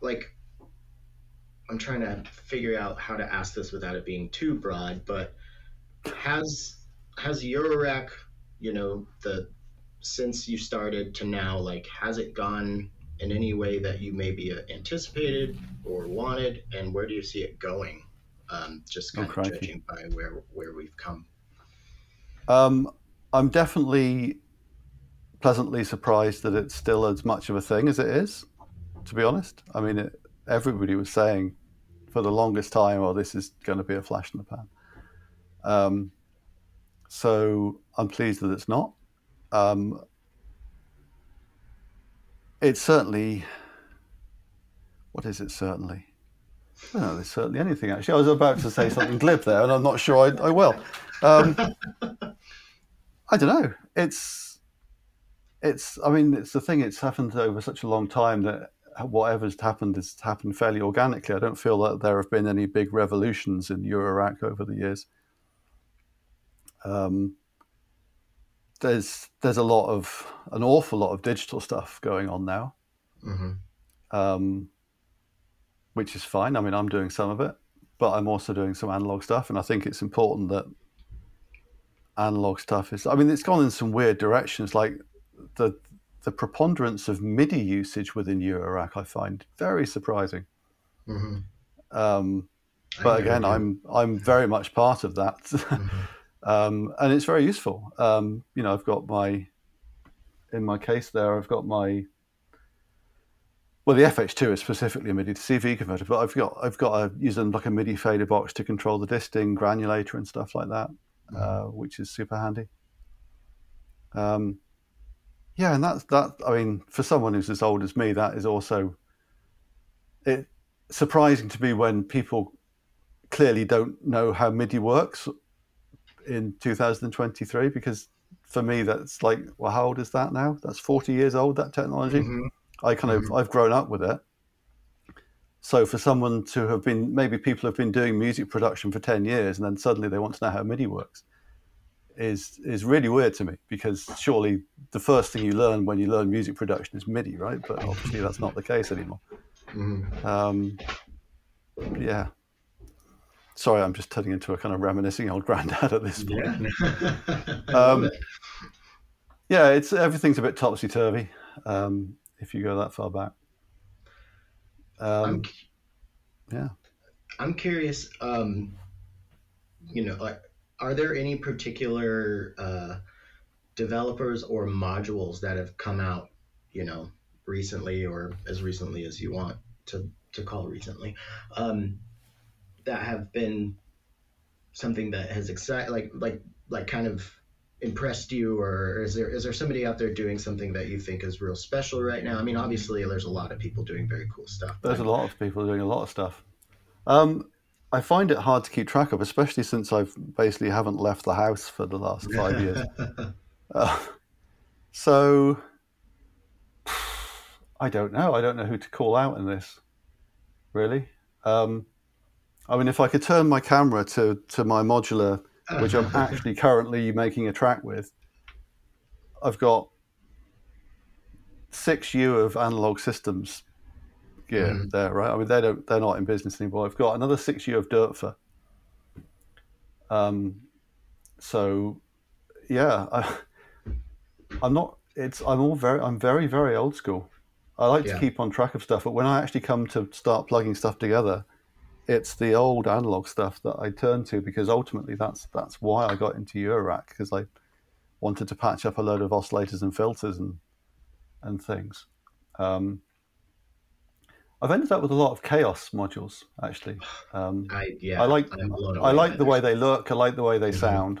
like I'm trying to figure out how to ask this without it being too broad, but has has Eurorack you know the since you started to now like has it gone in any way that you maybe anticipated or wanted, and where do you see it going? Um, just kind Oh, of judging by where where we've come. um, i'm definitely pleasantly surprised that it's still as much of a thing as it is to be honest. I mean it, everybody was saying for the longest time oh this is going to be a flash in the pan. Um, so i'm pleased that it's not. Um, it's certainly what is it certainly? Know there's certainly anything actually. I was about to say something glib there and i'm not sure i, I will. Um, i don't know. It's it's i mean it's the thing it's happened over such a long time that whatever's happened has happened fairly organically i don't feel that there have been any big revolutions in eurorack over the years um, there's there's a lot of an awful lot of digital stuff going on now, hmm um, which is fine. I mean, I'm doing some of it, but I'm also doing some analog stuff, and I think it's important that analog stuff is. I mean, it's gone in some weird directions, like the the preponderance of MIDI usage within Eurorack. I find very surprising. hmm Um, but again, I'm I'm very much part of that, um, and it's very useful. Um, you know, I've got my in my case there. I've got my well, the FH2 is specifically a MIDI to CV converter, but I've got I've got a using like a MIDI fader box to control the disting, granulator, and stuff like that, uh, which is super handy. Um, yeah, and that's that. I mean, for someone who's as old as me, that is also it surprising to me when people clearly don't know how MIDI works in 2023 because for me that's like well how old is that now that's 40 years old that technology Mhm. i kind of i've grown up with it so for someone to have been maybe people have been doing music production for 10 years and then suddenly they want to know how midi works is is really weird to me because surely the first thing you learn when you learn music production is midi right but obviously that's not the case anymore Mhm. um, yeah. Sorry, I'm just turning into a kind of reminiscing old granddad at this point. Yeah. Um, it. Yeah, it's everything's a bit topsy turvy um, if you go that far back. I'm, Um, yeah. I'm curious. Um, you know, like, are there any particular uh, developers or modules that have come out, you know, recently or as recently as you want to to call recently, um, that have been something that has excited, like like like kind of impressed you, or is there is there somebody out there doing something that you think is real special right now? I mean, obviously, there's a lot of people doing very cool stuff. There's a lot of people doing a lot of stuff. Um, I find it hard to keep track of, especially since I've basically haven't left the house for the last five years. Uh, so I don't know. I don't know who to call out in this, really. Um, I mean, if I could turn my camera to, to my modular, which I'm actually currently making a track with, I've got six U of analog systems gear Mhm. there, right? I mean, they don't, they're not in business anymore. I've got another six year of Doepfer. Um, so, yeah, I, I'm not. It's I'm all very I'm very very old school. I like Yeah. to keep on track of stuff, but when I actually come to start plugging stuff together, it's the old analog stuff that I turn to because ultimately that's that's why I got into Eurorack because I wanted to patch up a load of oscillators and filters and and things. Um, I've ended up with a lot of Xaoc modules actually. Um, I yeah. I like blown I like the way they look. I like the way they Mhm. sound.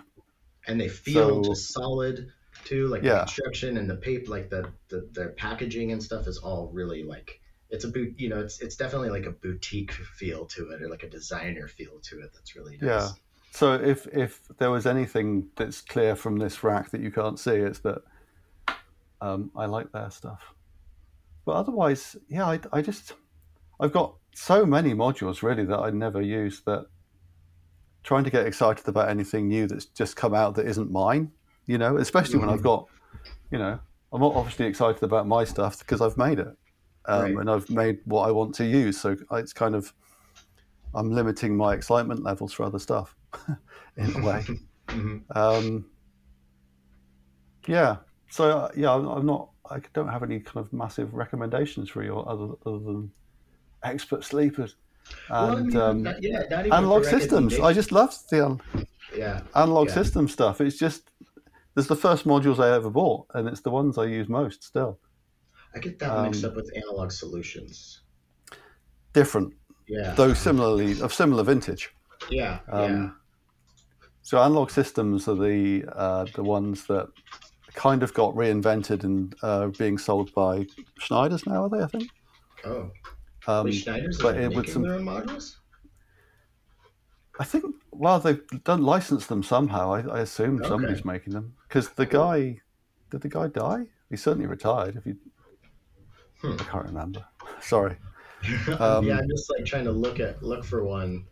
and they feel So- just solid too like the construction and the paper like the, the their packaging and stuff is all really like it's a boot you know it's it's definitely like a boutique feel to it or like a designer feel to it that's really nice Yeah. So if if there was anything that's clear from this rack that you can't see, it's that um, I like their stuff. But otherwise, yeah, I, I just I've got so many modules really that I never use that trying to get excited about anything new that's just come out that isn't mine, you know, especially when I've Mhm. got, you know, I'm not obviously excited about my stuff because I've made it um, Right. and I've made what I want to use. So it's kind of I'm limiting my excitement levels for other stuff in a way. Mhm. Um, yeah. So uh, yeah, I'm, I'm not. I don't have any kind of massive recommendations for you other, other than expert sleepers Well, I and mean, um, yeah, analog systems. I just love the yeah analog Yeah. system stuff. It's just there's the first modules I ever bought, and it's the ones I use most still. I get that mixed um, up with analog solutions Different, yeah though similarly of similar vintage. yeah Um, So analog systems are the uh, the ones that kind of got reinvented and uh, being sold by Schneider's now, are they? I think. oh Um, Schneider's but it would some- their own modules I think. Well, they've done license them somehow. I, I assume Okay. somebody's making them because the guy did the guy die? He certainly retired. If you, Hmm. I can't remember. Sorry, Um, yeah I'm just like trying to look at look for one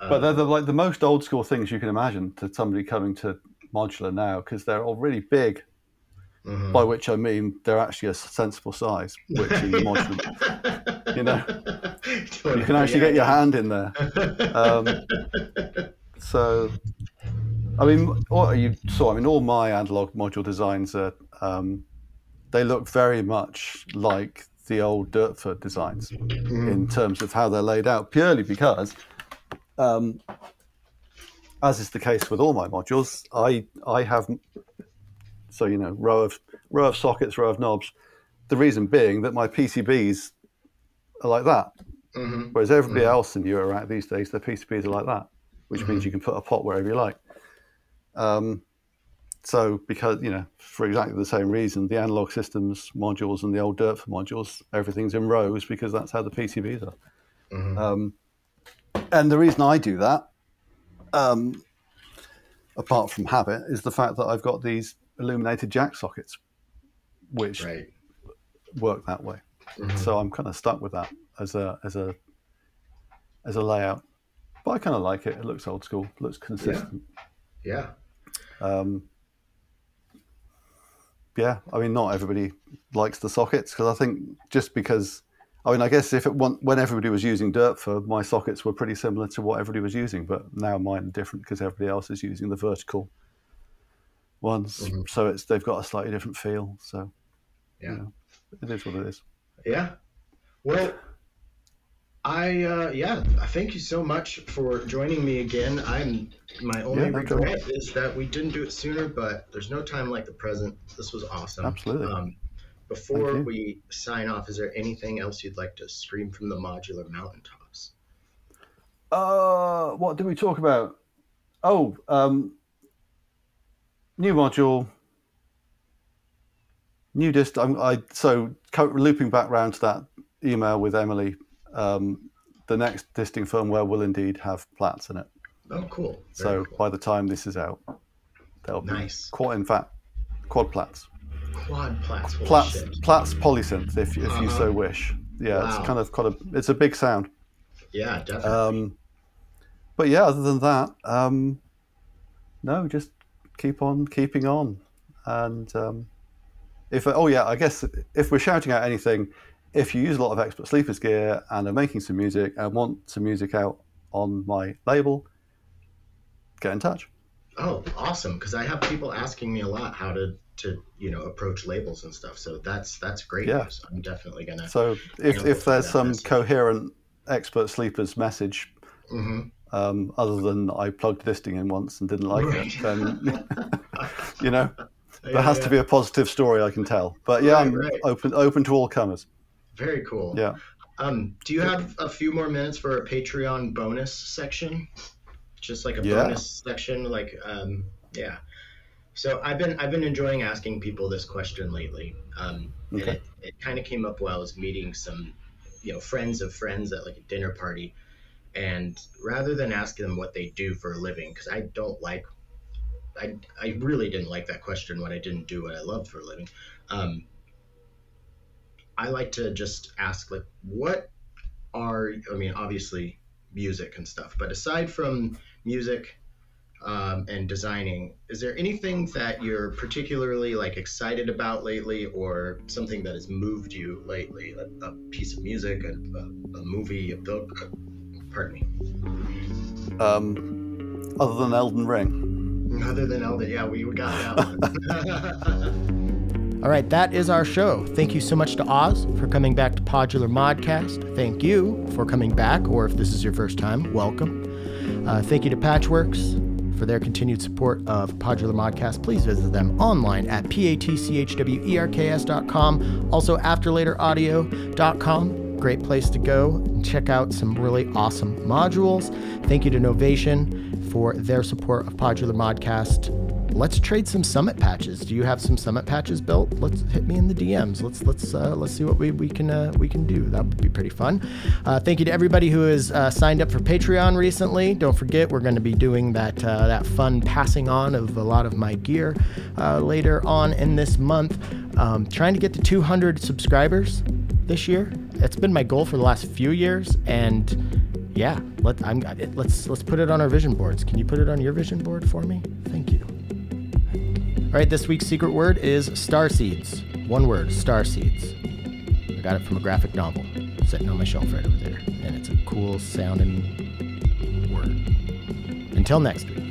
uh, but they're the, like the most old school things you can imagine to somebody coming to modular now because they're all really big Mhm. by which I mean they're actually a sensible size, which are modular. You know, you can actually get your hand in there. Um, so, I mean, what you saw, I mean, all my analog module designs are, um, they look very much like the old Doepfer designs in terms of how they're laid out, purely because, um, as is the case with all my modules, I I have so you know row of row of sockets, row of knobs. The reason being that my PCBs are like that, Mhm. whereas everybody else in Eurorack these days, their PCBs are like that, which means you can put a pot wherever you like. Um, so because you know, for exactly the same reason, the analog systems modules and the old Doepfer modules, everything's in rows because that's how the PCBs are. Mhm. Um, and the reason I do that, um, apart from habit, is the fact that I've got these illuminated jack sockets, which Right. work that way. Mhm. So I'm kind of stuck with that as a as a as a layout. But I kind of like it. It looks old school. Looks consistent. Yeah. Um, yeah, I mean, not everybody likes the sockets because I think just because, I mean, I guess if it when when everybody was using Doepfer my sockets were pretty similar to what everybody was using, but now mine are different because everybody else is using the vertical ones, Mhm. so it's they've got a slightly different feel. So Yeah. you know, it is what it is. Yeah. Well, I uh, yeah, thank you so much for joining me again. I'm my only Yeah, regret is that we didn't do it sooner, but there's no time like the present. This was awesome. Absolutely. Um, before we sign off, is there anything else you'd like to stream from the modular mountaintops? Uh, what did we talk about? Oh, um, new module, new dist. I'm, I so looping back round to that email with Emily. Um, the next disting firmware will indeed have plaits in it. Oh, cool. Very So cool. by the time this is out, they'll be Nice. quad. In fact, quad plaits, quad plaits. Plaits, shit. plaits polysynth, if you- if you Uh-huh. so wish. Yeah, Wow. it's kind of quite a. It's a big sound. Yeah, definitely. Um, but yeah, other than that, um, no, just keep on keeping on. And um, if oh yeah, I guess if we're shouting out anything, if you use a lot of expert sleepers gear and are making some music and want some music out on my label, get in touch. Oh, awesome! Because I have people asking me a lot how to to you know approach labels and stuff. So that's that's great Yeah. news. I'm definitely gonna. So if, if there's some message. coherent expert sleepers message, hmm um, other than I plugged this thing in once and didn't like Right. it, then you know there has to be a positive story I can tell. But yeah, Right, I'm right. open open to all comers. Very cool. Yeah. Um, do you have a few more minutes for a Patreon bonus section? Just like a Yeah. bonus section, like um, yeah. So I've been I've been enjoying asking people this question lately. Um, and it, it kind of came up while I was meeting some, you know, friends of friends at like a dinner party, and rather than asking them what they do for a living, because I don't like, I I really didn't like that question when I didn't do what I loved for a living. Um, I like to just ask like what are I mean obviously music and stuff, but aside from music um, and designing, is there anything that you're particularly like excited about lately, or something that has moved you lately? A, a piece of music, a, a, a movie, a book. Pardon me. Um, other than Elden Ring, Other than Elden, yeah, we we got that one. All right, that is our show. Thank you so much to Oz for coming back to Podular Modcast. Thank you for coming back, or if this is your first time, welcome. Uh, thank you to Patchwerks for their continued support of Podular Modcast. Please visit them online at E patchwerks.com. Also, afterlateraudio.com. Great place to go and check out some really awesome modules. Thank you to Novation for their support of Podular Modcast let's trade some summit patches. Do you have some summit patches built? Let's hit me in the DMs. Let's let's uh, let's see what we, we can uh, we can do. That would be pretty fun. Uh, thank you to everybody who has uh, signed up for Patreon recently. Don't forget we're going to be doing that uh, that fun passing on of a lot of my gear uh, later on in this month. Um, trying to get to 200 subscribers this year. It's been my goal for the last few years, and yeah, let I'm let's let's put it on our vision boards. Can you put it on your vision board for me? Thank you. All right, this week's secret word is star seeds. One word, star seeds. I got it from a graphic novel sitting on my shelf right over there, and it's a cool sounding word. Until next week.